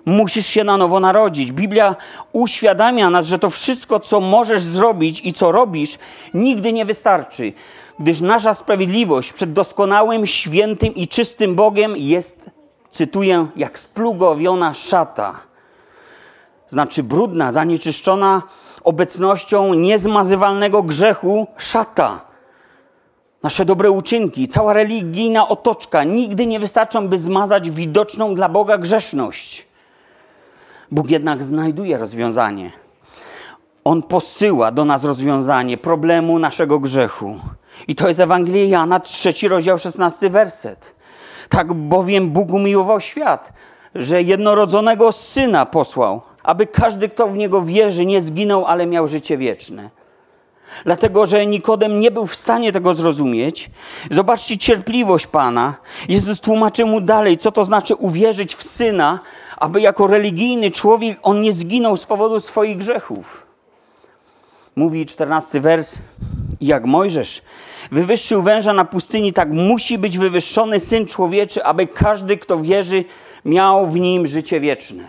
Musisz się na nowo narodzić. Biblia uświadamia nas, że to wszystko, co możesz zrobić i co robisz, nigdy nie wystarczy, gdyż nasza sprawiedliwość przed doskonałym, świętym i czystym Bogiem jest, cytuję, jak splugowiona szata. Znaczy brudna, zanieczyszczona obecnością niezmazywalnego grzechu szata. Nasze dobre uczynki, cała religijna otoczka nigdy nie wystarczą, by zmazać widoczną dla Boga grzeszność. Bóg jednak znajduje rozwiązanie. On posyła do nas rozwiązanie problemu naszego grzechu. I to jest Ewangelia Jana, trzeci rozdział, szesnasty werset. Tak bowiem Bóg umiłował świat, że jednorodzonego Syna posłał, aby każdy, kto w Niego wierzy, nie zginął, ale miał życie wieczne. Dlatego, że Nikodem nie był w stanie tego zrozumieć. Zobaczcie cierpliwość Pana. Jezus tłumaczy mu dalej, co to znaczy uwierzyć w Syna, aby jako religijny człowiek on nie zginął z powodu swoich grzechów. Mówi czternasty wers. Jak Mojżesz wywyższył węża na pustyni, tak musi być wywyższony Syn Człowieczy, aby każdy, kto wierzy, miał w nim życie wieczne.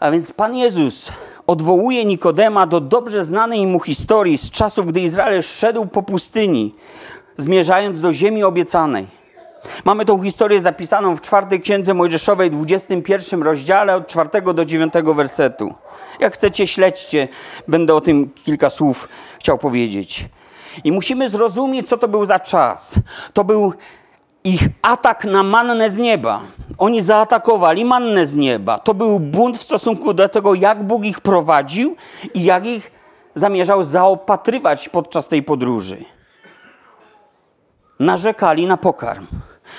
A więc Pan Jezus odwołuje Nikodema do dobrze znanej mu historii z czasów, gdy Izrael szedł po pustyni, zmierzając do ziemi obiecanej. Mamy tą historię zapisaną w czwartej księdze Mojżeszowej, 21 rozdziale od czwartego do dziewiątego wersetu. Jak chcecie, śledźcie, będę o tym kilka słów chciał powiedzieć. I musimy zrozumieć, co to był za czas. To był ich atak na mannę z nieba. Oni zaatakowali mannę z nieba. To był bunt w stosunku do tego, jak Bóg ich prowadził i jak ich zamierzał zaopatrywać podczas tej podróży. Narzekali na pokarm,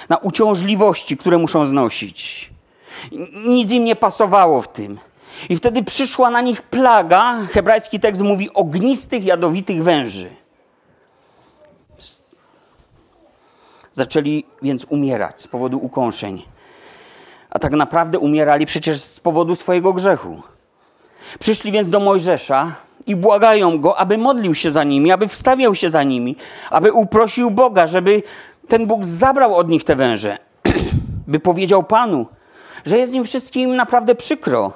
na uciążliwości, które muszą znosić. Nic im nie pasowało w tym. I wtedy przyszła na nich plaga, hebrajski tekst mówi, ognistych, jadowitych węży. Zaczęli więc umierać z powodu ukąszeń. A tak naprawdę umierali przecież z powodu swojego grzechu. Przyszli więc do Mojżesza i błagają go, aby modlił się za nimi, aby wstawiał się za nimi, aby uprosił Boga, żeby ten Bóg zabrał od nich te węże, by powiedział Panu, że jest im wszystkim naprawdę przykro,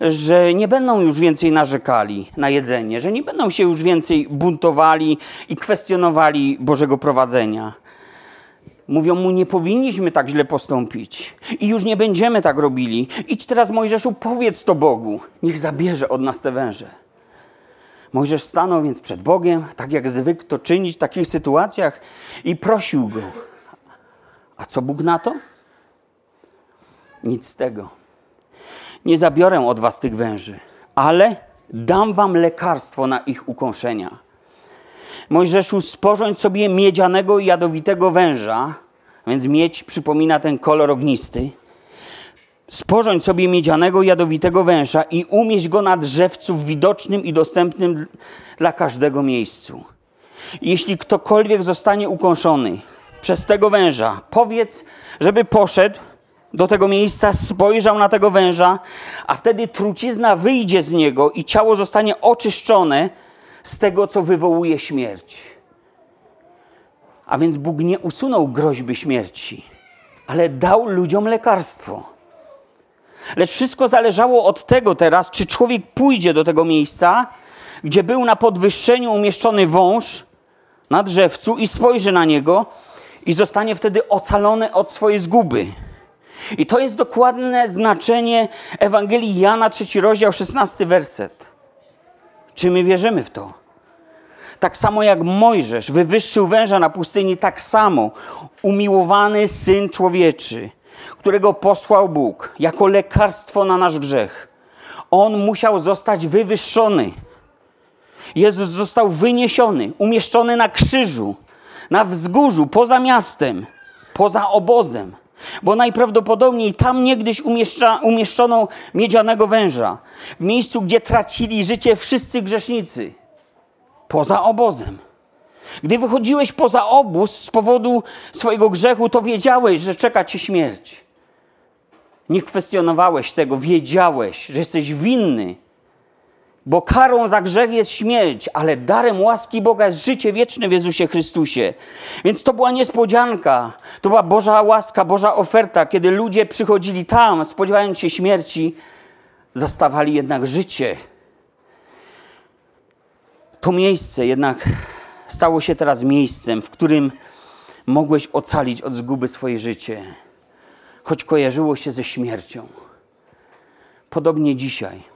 że nie będą już więcej narzekali na jedzenie, że nie będą się już więcej buntowali i kwestionowali Bożego prowadzenia. Mówią mu, nie powinniśmy tak źle postąpić i już nie będziemy tak robili. Idź teraz, Mojżeszu, powiedz to Bogu, niech zabierze od nas te węże. Mojżesz stanął więc przed Bogiem, tak jak zwykł to czynić w takich sytuacjach i prosił go. A co Bóg na to? Nic z tego. Nie zabiorę od was tych węży, ale dam wam lekarstwo na ich ukąszenia. Mojżeszu, sporządź sobie miedzianego i jadowitego węża, więc miedź przypomina ten kolor ognisty. Sporządź sobie miedzianego jadowitego węża i umieść go na drzewcu w widocznym i dostępnym dla każdego miejscu. Jeśli ktokolwiek zostanie ukąszony przez tego węża, powiedz, żeby poszedł do tego miejsca, spojrzał na tego węża, a wtedy trucizna wyjdzie z niego i ciało zostanie oczyszczone z tego, co wywołuje śmierć. A więc Bóg nie usunął groźby śmierci, ale dał ludziom lekarstwo. Lecz wszystko zależało od tego teraz, czy człowiek pójdzie do tego miejsca, gdzie był na podwyższeniu umieszczony wąż na drzewcu i spojrzy na niego i zostanie wtedy ocalony od swojej zguby. I to jest dokładne znaczenie Ewangelii Jana, trzeci rozdział, szesnasty werset. Czy my wierzymy w to? Tak samo jak Mojżesz wywyższył węża na pustyni, tak samo umiłowany Syn Człowieczy, którego posłał Bóg jako lekarstwo na nasz grzech. On musiał zostać wywyższony. Jezus został wyniesiony, umieszczony na krzyżu, na wzgórzu, poza miastem, poza obozem. Bo najprawdopodobniej tam niegdyś umieszcza, umieszczono miedzianego węża, w miejscu, gdzie tracili życie wszyscy grzesznicy, poza obozem. Gdy wychodziłeś poza obóz z powodu swojego grzechu, to wiedziałeś, że czeka ci śmierć. Nie kwestionowałeś tego, wiedziałeś, że jesteś winny, bo karą za grzech jest śmierć, ale darem łaski Boga jest życie wieczne w Jezusie Chrystusie. Więc to była niespodzianka, to była Boża łaska, Boża oferta, kiedy ludzie przychodzili tam, spodziewając się śmierci, zastawali jednak życie. To miejsce jednak stało się teraz miejscem, w którym mogłeś ocalić od zguby swoje życie, choć kojarzyło się ze śmiercią. Podobnie dzisiaj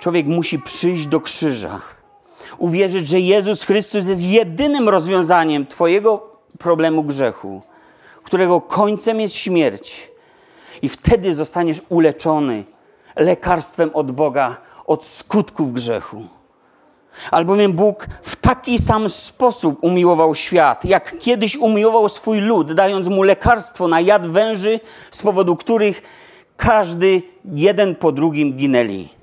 człowiek musi przyjść do krzyża, uwierzyć, że Jezus Chrystus jest jedynym rozwiązaniem Twojego problemu grzechu, którego końcem jest śmierć. I wtedy zostaniesz uleczony lekarstwem od Boga od skutków grzechu. Albowiem Bóg w taki sam sposób umiłował świat, jak kiedyś umiłował swój lud, dając mu lekarstwo na jad węży, z powodu których każdy jeden po drugim ginęli.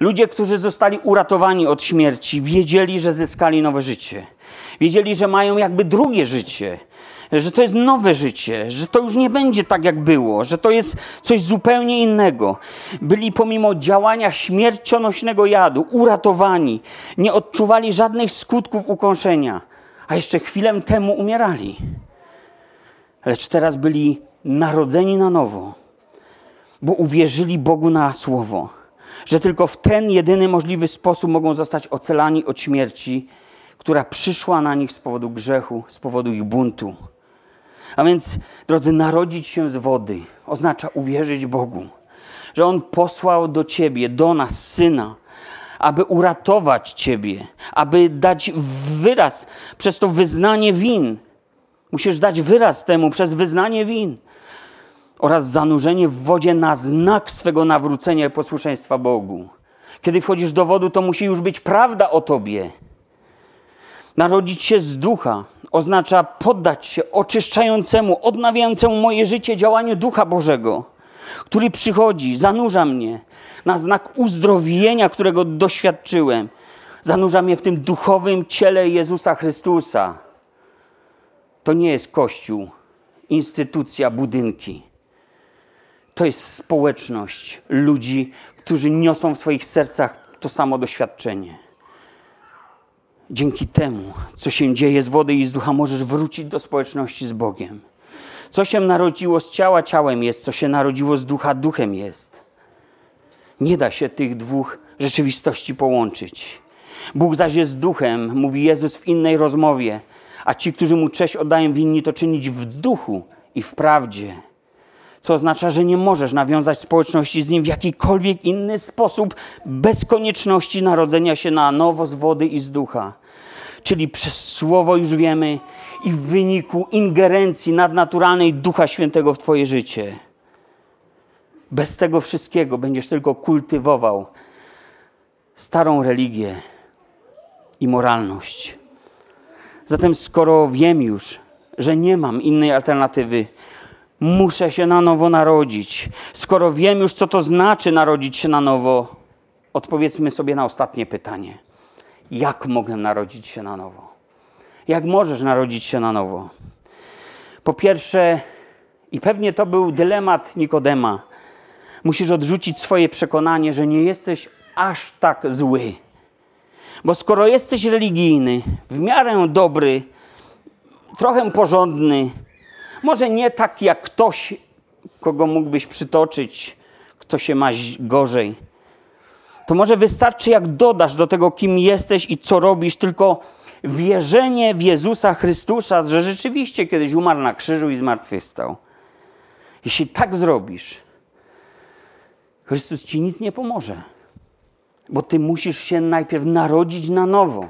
Ludzie, którzy zostali uratowani od śmierci, wiedzieli, że zyskali nowe życie. Wiedzieli, że mają jakby drugie życie, że to jest nowe życie, że to już nie będzie tak, jak było, że to jest coś zupełnie innego. Byli pomimo działania śmiercionośnego jadu uratowani, nie odczuwali żadnych skutków ukąszenia, a jeszcze chwilę temu umierali. Lecz teraz byli narodzeni na nowo, bo uwierzyli Bogu na słowo że tylko w ten jedyny możliwy sposób mogą zostać ocalani od śmierci, która przyszła na nich z powodu grzechu, z powodu ich buntu. A więc, drodzy, narodzić się z wody oznacza uwierzyć Bogu, że On posłał do ciebie, do nas syna, aby uratować Ciebie, aby dać wyraz przez to wyznanie win. Musisz dać wyraz temu przez wyznanie win oraz zanurzenie w wodzie na znak swego nawrócenia i posłuszeństwa Bogu. Kiedy wchodzisz do wody, to musi już być prawda o Tobie. Narodzić się z ducha oznacza poddać się oczyszczającemu, odnawiającemu moje życie działaniu Ducha Bożego, który przychodzi, zanurza mnie na znak uzdrowienia, którego doświadczyłem. Zanurza mnie w tym duchowym ciele Jezusa Chrystusa. To nie jest kościół, instytucja, budynki. To jest społeczność ludzi, którzy niosą w swoich sercach to samo doświadczenie. Dzięki temu, co się dzieje z wody i z ducha, możesz wrócić do społeczności z Bogiem. Co się narodziło z ciała, ciałem jest, co się narodziło z ducha, duchem jest. Nie da się tych dwóch rzeczywistości połączyć. Bóg zaś jest duchem, mówi Jezus w innej rozmowie, a ci, którzy mu cześć oddają, winni to czynić w duchu i w prawdzie. Co oznacza, że nie możesz nawiązać społeczności z nim w jakikolwiek inny sposób, bez konieczności narodzenia się na nowo z wody i z ducha. Czyli przez słowo już wiemy i w wyniku ingerencji nadnaturalnej Ducha Świętego w Twoje życie. Bez tego wszystkiego będziesz tylko kultywował starą religię i moralność. Zatem, skoro wiem już, że nie mam innej alternatywy, muszę się na nowo narodzić. Skoro wiem już, co to znaczy narodzić się na nowo, odpowiedzmy sobie na ostatnie pytanie: jak mogę narodzić się na nowo? Jak możesz narodzić się na nowo? Po pierwsze, i pewnie to był dylemat Nikodema, musisz odrzucić swoje przekonanie, że nie jesteś aż tak zły. Bo skoro jesteś religijny, w miarę dobry, trochę porządny, może nie tak jak ktoś, kogo mógłbyś przytoczyć, kto się ma gorzej, to może wystarczy, jak dodasz do tego, kim jesteś i co robisz, tylko wierzenie w Jezusa Chrystusa, że rzeczywiście kiedyś umarł na krzyżu i zmartwychwstał. Jeśli tak zrobisz, Chrystus ci nic nie pomoże, bo ty musisz się najpierw narodzić na nowo.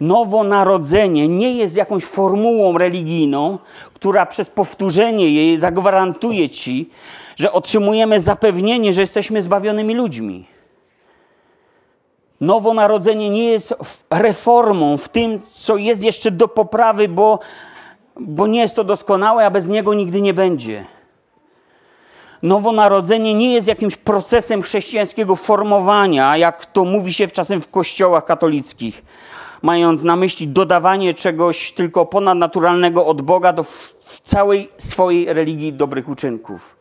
Nowonarodzenie nie jest jakąś formułą religijną, która przez powtórzenie jej zagwarantuje ci, że otrzymujemy zapewnienie, że jesteśmy zbawionymi ludźmi. Nowonarodzenie nie jest reformą w tym, co jest jeszcze do poprawy, bo, bo nie jest to doskonałe, a bez niego nigdy nie będzie. Nowonarodzenie nie jest jakimś procesem chrześcijańskiego formowania, jak to mówi się czasem w kościołach katolickich, mając na myśli dodawanie czegoś tylko ponadnaturalnego od Boga do całej swojej religii dobrych uczynków.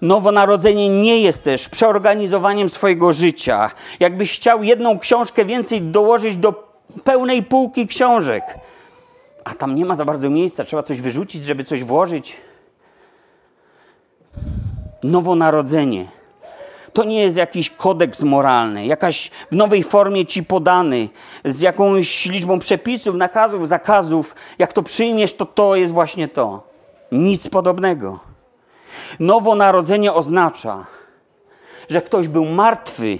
Nowonarodzenie nie jest też przeorganizowaniem swojego życia. Jakbyś chciał jedną książkę więcej dołożyć do pełnej półki książek, a tam nie ma za bardzo miejsca, trzeba coś wyrzucić, żeby coś włożyć. Nowonarodzenie to nie jest jakiś kodeks moralny, jakaś w nowej formie ci podany, z jakąś liczbą przepisów, nakazów, zakazów. Jak to przyjmiesz, to to jest właśnie to. Nic podobnego. Nowonarodzenie oznacza, że ktoś był martwy,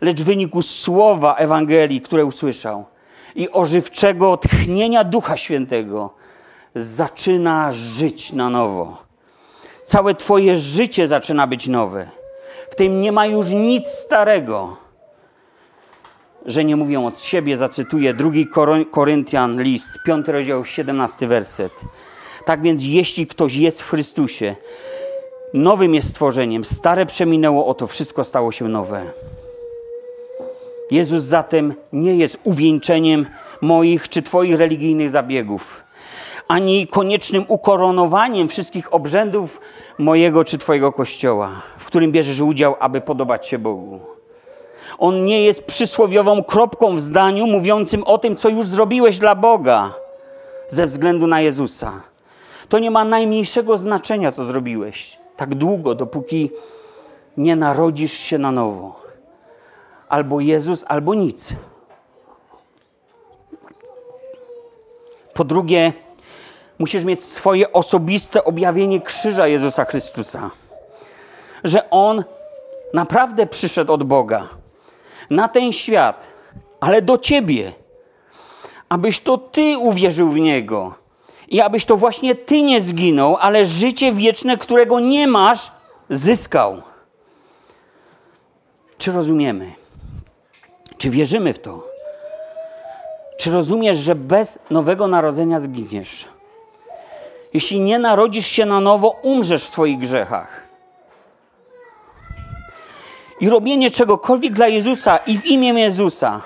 lecz w wyniku słowa Ewangelii, które usłyszał i ożywczego tchnienia Ducha Świętego zaczyna żyć na nowo. Całe Twoje życie zaczyna być nowe. W tym nie ma już nic starego. Że nie mówią od siebie, zacytuję drugi Koryntian list, piąty rozdział, 17 werset. Tak więc jeśli ktoś jest w Chrystusie, nowym jest stworzeniem, stare przeminęło, oto wszystko stało się nowe. Jezus zatem nie jest uwieńczeniem moich czy Twoich religijnych zabiegów, ani koniecznym ukoronowaniem wszystkich obrzędów mojego czy Twojego kościoła, w którym bierzesz udział, aby podobać się Bogu. On nie jest przysłowiową kropką w zdaniu mówiącym o tym, co już zrobiłeś dla Boga ze względu na Jezusa. To nie ma najmniejszego znaczenia, co zrobiłeś, tak długo, dopóki nie narodzisz się na nowo. Albo Jezus, albo nic. Po drugie, musisz mieć swoje osobiste objawienie krzyża Jezusa Chrystusa. Że On naprawdę przyszedł od Boga na ten świat, ale do ciebie, abyś to ty uwierzył w niego i abyś to właśnie ty nie zginął, ale życie wieczne, którego nie masz, zyskał. Czy rozumiemy? Czy wierzymy w to? Czy rozumiesz, że bez nowego narodzenia zginiesz? Jeśli nie narodzisz się na nowo, umrzesz w swoich grzechach. I robienie czegokolwiek dla Jezusa i w imię Jezusa,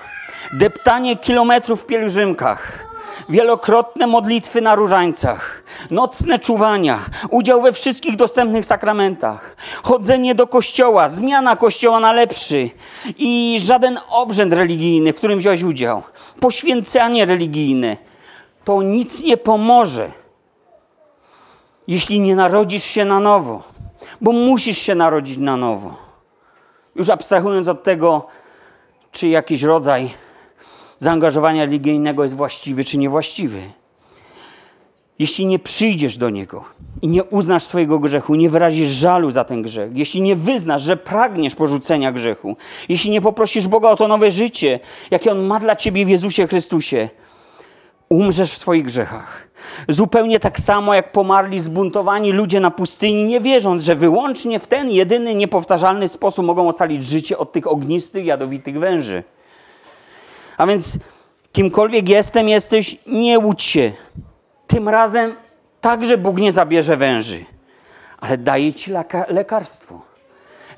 deptanie kilometrów w pielgrzymkach, wielokrotne modlitwy na różańcach, nocne czuwania, udział we wszystkich dostępnych sakramentach, chodzenie do kościoła, zmiana kościoła na lepszy i żaden obrzęd religijny, w którym wziąłeś udział, poświęcanie religijne, to nic nie pomoże, jeśli nie narodzisz się na nowo, bo musisz się narodzić na nowo. Już abstrahując od tego, czy jakiś rodzaj zaangażowania religijnego jest właściwy czy niewłaściwy. Jeśli nie przyjdziesz do Niego i nie uznasz swojego grzechu, nie wyrazisz żalu za ten grzech, jeśli nie wyznasz, że pragniesz porzucenia grzechu, jeśli nie poprosisz Boga o to nowe życie, jakie On ma dla Ciebie w Jezusie Chrystusie, umrzesz w swoich grzechach. Zupełnie tak samo jak pomarli zbuntowani ludzie na pustyni, nie wierząc, że wyłącznie w ten jedyny, niepowtarzalny sposób mogą ocalić życie od tych ognistych, jadowitych węży. A więc kimkolwiek jestem, jesteś, nie łudź się. Tym razem także Bóg nie zabierze węży, ale daje ci lekarstwo.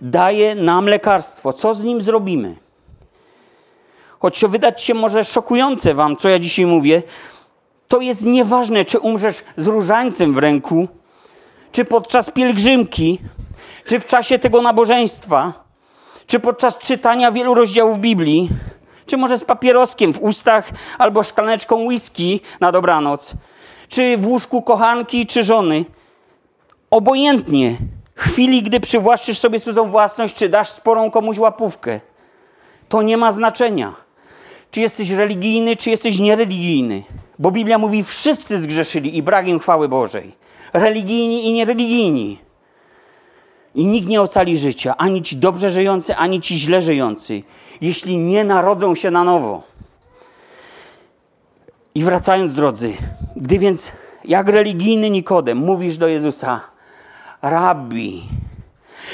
Daje nam lekarstwo. Co z nim zrobimy? Choć to wydać się może szokujące wam, co ja dzisiaj mówię, to jest nieważne, czy umrzesz z różańcem w ręku, czy podczas pielgrzymki, czy w czasie tego nabożeństwa, czy podczas czytania wielu rozdziałów Biblii, czy może z papieroskiem w ustach albo szklaneczką whisky na dobranoc, czy w łóżku kochanki czy żony. Obojętnie, chwili, gdy przywłaszczysz sobie cudzą własność, czy dasz sporą komuś łapówkę, to nie ma znaczenia. Czy jesteś religijny, czy jesteś niereligijny. Bo Biblia mówi, wszyscy zgrzeszyli i brak im chwały Bożej. Religijni i niereligijni. I nikt nie ocali życia, ani ci dobrze żyjący, ani ci źle żyjący jeśli nie narodzą się na nowo. I wracając, drodzy, gdy więc jak religijny Nikodem mówisz do Jezusa, rabbi,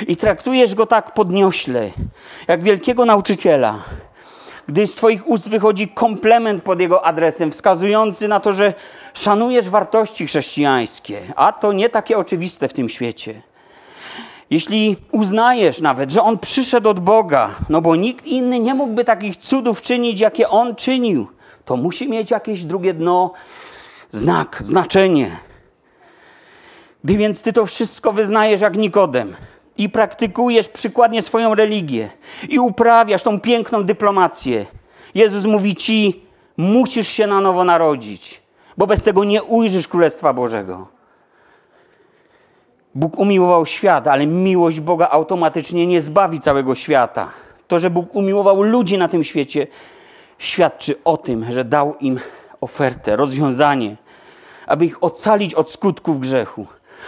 i traktujesz go tak podniośle, jak wielkiego nauczyciela, gdy z Twoich ust wychodzi komplement pod jego adresem, wskazujący na to, że szanujesz wartości chrześcijańskie, a to nie takie oczywiste w tym świecie jeśli uznajesz nawet, że On przyszedł od Boga, no bo nikt inny nie mógłby takich cudów czynić, jakie On czynił, to musi mieć jakieś drugie dno, znak, znaczenie. Gdy więc Ty to wszystko wyznajesz jak Nikodem i praktykujesz przykładnie swoją religię i uprawiasz tą piękną dyplomację, Jezus mówi Ci, musisz się na nowo narodzić, bo bez tego nie ujrzysz Królestwa Bożego. Bóg umiłował świat, ale miłość Boga automatycznie nie zbawi całego świata. To, że Bóg umiłował ludzi na tym świecie, świadczy o tym, że dał im ofertę, rozwiązanie, aby ich ocalić od skutków grzechu.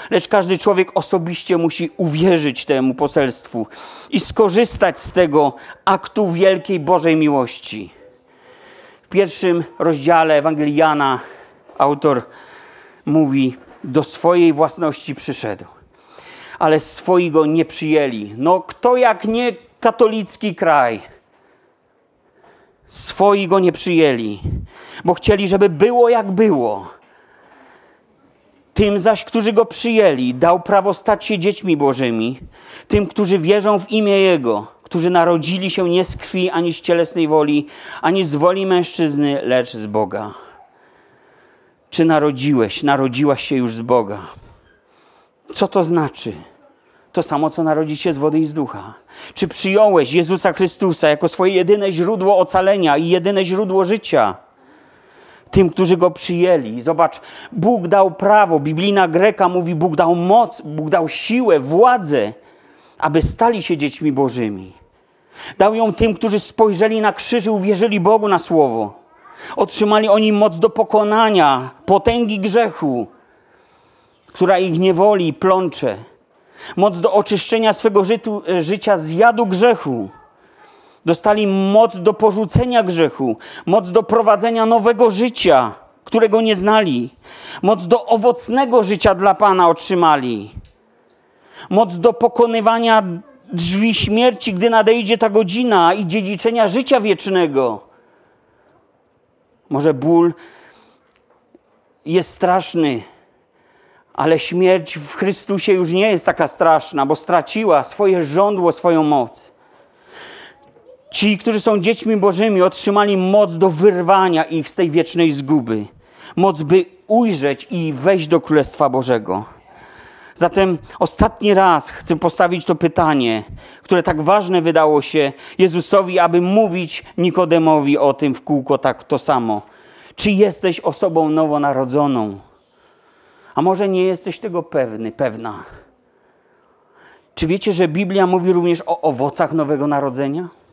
Lecz każdy człowiek osobiście musi uwierzyć temu poselstwu i skorzystać z tego aktu wielkiej Bożej miłości. W pierwszym rozdziale Ewangelii Jana autor mówi: Do swojej własności przyszedł ale swoi go nie przyjęli. No kto jak nie katolicki kraj? Swoi go nie przyjęli, bo chcieli, żeby było jak było. Tym zaś, którzy go przyjęli, dał prawo stać się dziećmi Bożymi, tym, którzy wierzą w imię Jego, którzy narodzili się nie z krwi ani z cielesnej woli, ani z woli mężczyzny, lecz z Boga. Czy narodziłeś, narodziłaś się już z Boga? Co to znaczy? To samo, co narodzi się z wody i z ducha. Czy przyjąłeś Jezusa Chrystusa jako swoje jedyne źródło ocalenia i jedyne źródło życia? Tym, którzy go przyjęli. Zobacz, Bóg dał prawo. Biblijna Greka mówi, Bóg dał moc, Bóg dał siłę, władzę, aby stali się dziećmi Bożymi. Dał ją tym, którzy spojrzeli na krzyż i uwierzyli Bogu na słowo. Otrzymali oni moc do pokonania potęgi grzechu, która ich niewoli, plącze. moc do oczyszczenia swego żytu, życia z jadu grzechu. Dostali moc do porzucenia grzechu, moc do prowadzenia nowego życia, którego nie znali, moc do owocnego życia dla Pana otrzymali, moc do pokonywania drzwi śmierci, gdy nadejdzie ta godzina i dziedziczenia życia wiecznego. Może ból jest straszny, ale śmierć w Chrystusie już nie jest taka straszna, bo straciła swoje żądło, swoją moc. Ci, którzy są dziećmi Bożymi, otrzymali moc do wyrwania ich z tej wiecznej zguby. Moc, by ujrzeć i wejść do Królestwa Bożego. Zatem ostatni raz chcę postawić to pytanie, które tak ważne wydało się Jezusowi, aby mówić Nikodemowi o tym w kółko tak to samo. Czy jesteś osobą nowonarodzoną? A może nie jesteś tego pewny, pewna? Czy wiecie, że Biblia mówi również o owocach Nowego Narodzenia?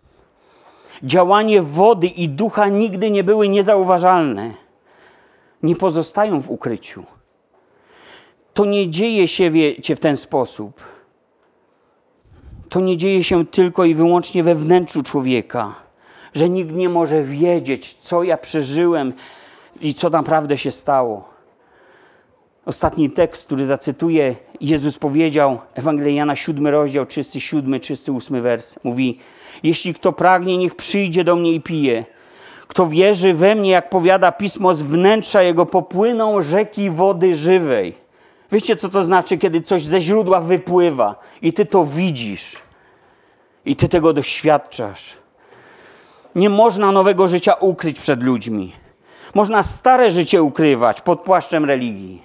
Działanie wody i ducha nigdy nie były niezauważalne. Nie pozostają w ukryciu. To nie dzieje się, wiecie, w ten sposób. To nie dzieje się tylko i wyłącznie we wnętrzu człowieka, że nikt nie może wiedzieć, co ja przeżyłem i co naprawdę się stało. Ostatni tekst, który zacytuję, Jezus powiedział, Ewangelia Jana, 7 rozdział, 37, 38 wers. Mówi, jeśli kto pragnie, niech przyjdzie do mnie i pije. Kto wierzy we mnie, jak powiada Pismo, z wnętrza jego popłyną rzeki wody żywej. Wiecie, co to znaczy, kiedy coś ze źródła wypływa i ty to widzisz i ty tego doświadczasz. Nie można nowego życia ukryć przed ludźmi. Można stare życie ukrywać pod płaszczem religii.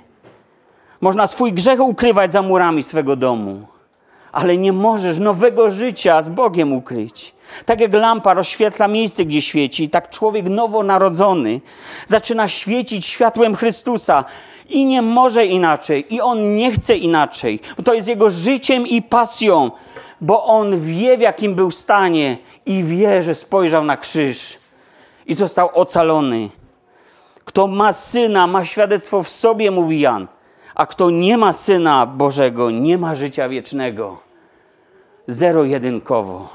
Można swój grzech ukrywać za murami swego domu, ale nie możesz nowego życia z Bogiem ukryć. Tak jak lampa rozświetla miejsce, gdzie świeci, tak człowiek nowonarodzony zaczyna świecić światłem Chrystusa i nie może inaczej, i on nie chce inaczej. To jest jego życiem i pasją, bo on wie, w jakim był stanie i wie, że spojrzał na krzyż i został ocalony. Kto ma syna, ma świadectwo w sobie, mówi Jan a kto nie ma Syna Bożego, nie ma życia wiecznego. Zero-jedynkowo.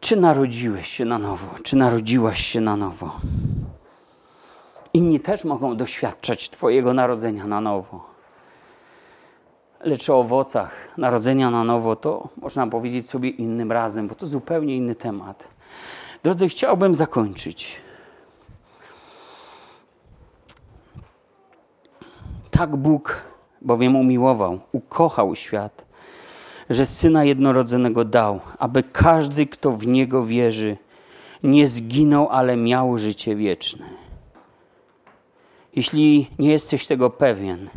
Czy narodziłeś się na nowo? Czy narodziłaś się na nowo? Inni też mogą doświadczać Twojego narodzenia na nowo. Lecz o owocach narodzenia na nowo to można powiedzieć sobie innym razem, bo to zupełnie inny temat. Drodzy, chciałbym zakończyć Tak Bóg bowiem umiłował, ukochał świat, że Syna Jednorodzonego dał, aby każdy, kto w Niego wierzy, nie zginął, ale miał życie wieczne. Jeśli nie jesteś tego pewien,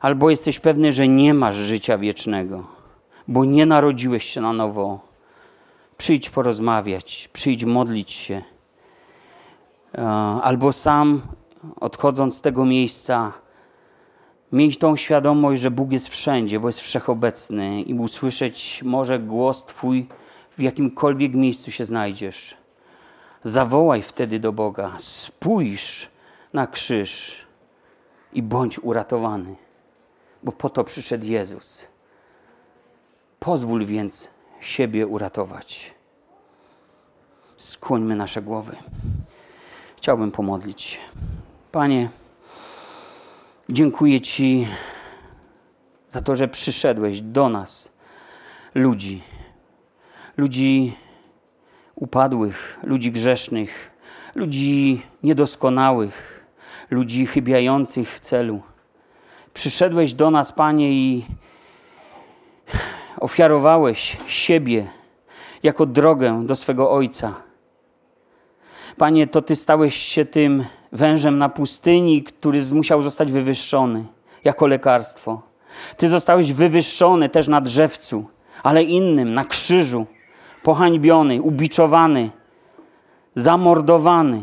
albo jesteś pewny, że nie masz życia wiecznego, bo nie narodziłeś się na nowo, przyjdź porozmawiać, przyjdź modlić się, e, albo sam odchodząc z tego miejsca, mieć tą świadomość, że Bóg jest wszędzie, bo jest wszechobecny i usłyszeć może głos Twój w jakimkolwiek miejscu się znajdziesz. Zawołaj wtedy do Boga, spójrz na krzyż i bądź uratowany, bo po to przyszedł Jezus. Pozwól więc siebie uratować. Skłońmy nasze głowy. Chciałbym pomodlić. Panie, Dziękuję Ci za to, że przyszedłeś do nas, ludzi, ludzi upadłych, ludzi grzesznych, ludzi niedoskonałych, ludzi chybiających celu. Przyszedłeś do nas, Panie, i ofiarowałeś siebie jako drogę do swego Ojca. Panie, to Ty stałeś się tym wężem na pustyni, który musiał zostać wywyższony jako lekarstwo. Ty zostałeś wywyższony też na drzewcu, ale innym, na krzyżu, pohańbiony, ubiczowany, zamordowany.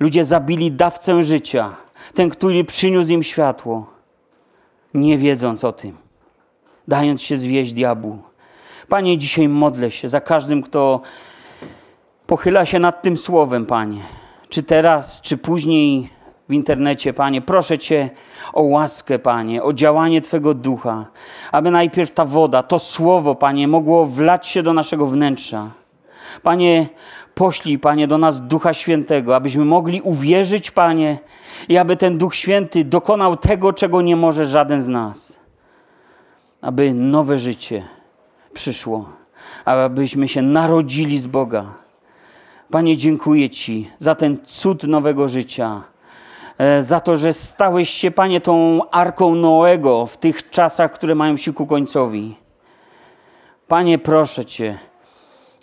Ludzie zabili dawcę życia, ten, który przyniósł im światło, nie wiedząc o tym, dając się zwieść diabłu. Panie, dzisiaj modlę się za każdym, kto pochyla się nad tym słowem, Panie czy teraz, czy później w internecie, Panie. Proszę Cię o łaskę, Panie, o działanie Twego ducha, aby najpierw ta woda, to słowo, Panie, mogło wlać się do naszego wnętrza. Panie, poślij, Panie, do nas Ducha Świętego, abyśmy mogli uwierzyć, Panie, i aby ten Duch Święty dokonał tego, czego nie może żaden z nas. Aby nowe życie przyszło, abyśmy się narodzili z Boga. Panie, dziękuję Ci za ten cud nowego życia, e, za to, że stałeś się, Panie, tą arką Noego w tych czasach, które mają się ku końcowi. Panie, proszę Cię,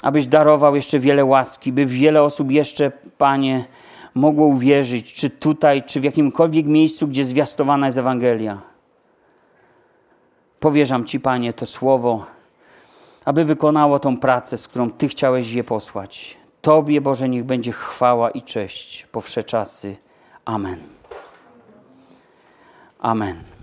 abyś darował jeszcze wiele łaski, by wiele osób jeszcze, Panie, mogło uwierzyć, czy tutaj, czy w jakimkolwiek miejscu, gdzie zwiastowana jest Ewangelia. Powierzam Ci, Panie, to słowo, aby wykonało tą pracę, z którą Ty chciałeś je posłać. Tobie, Boże, niech będzie chwała i cześć po czasy. Amen. Amen.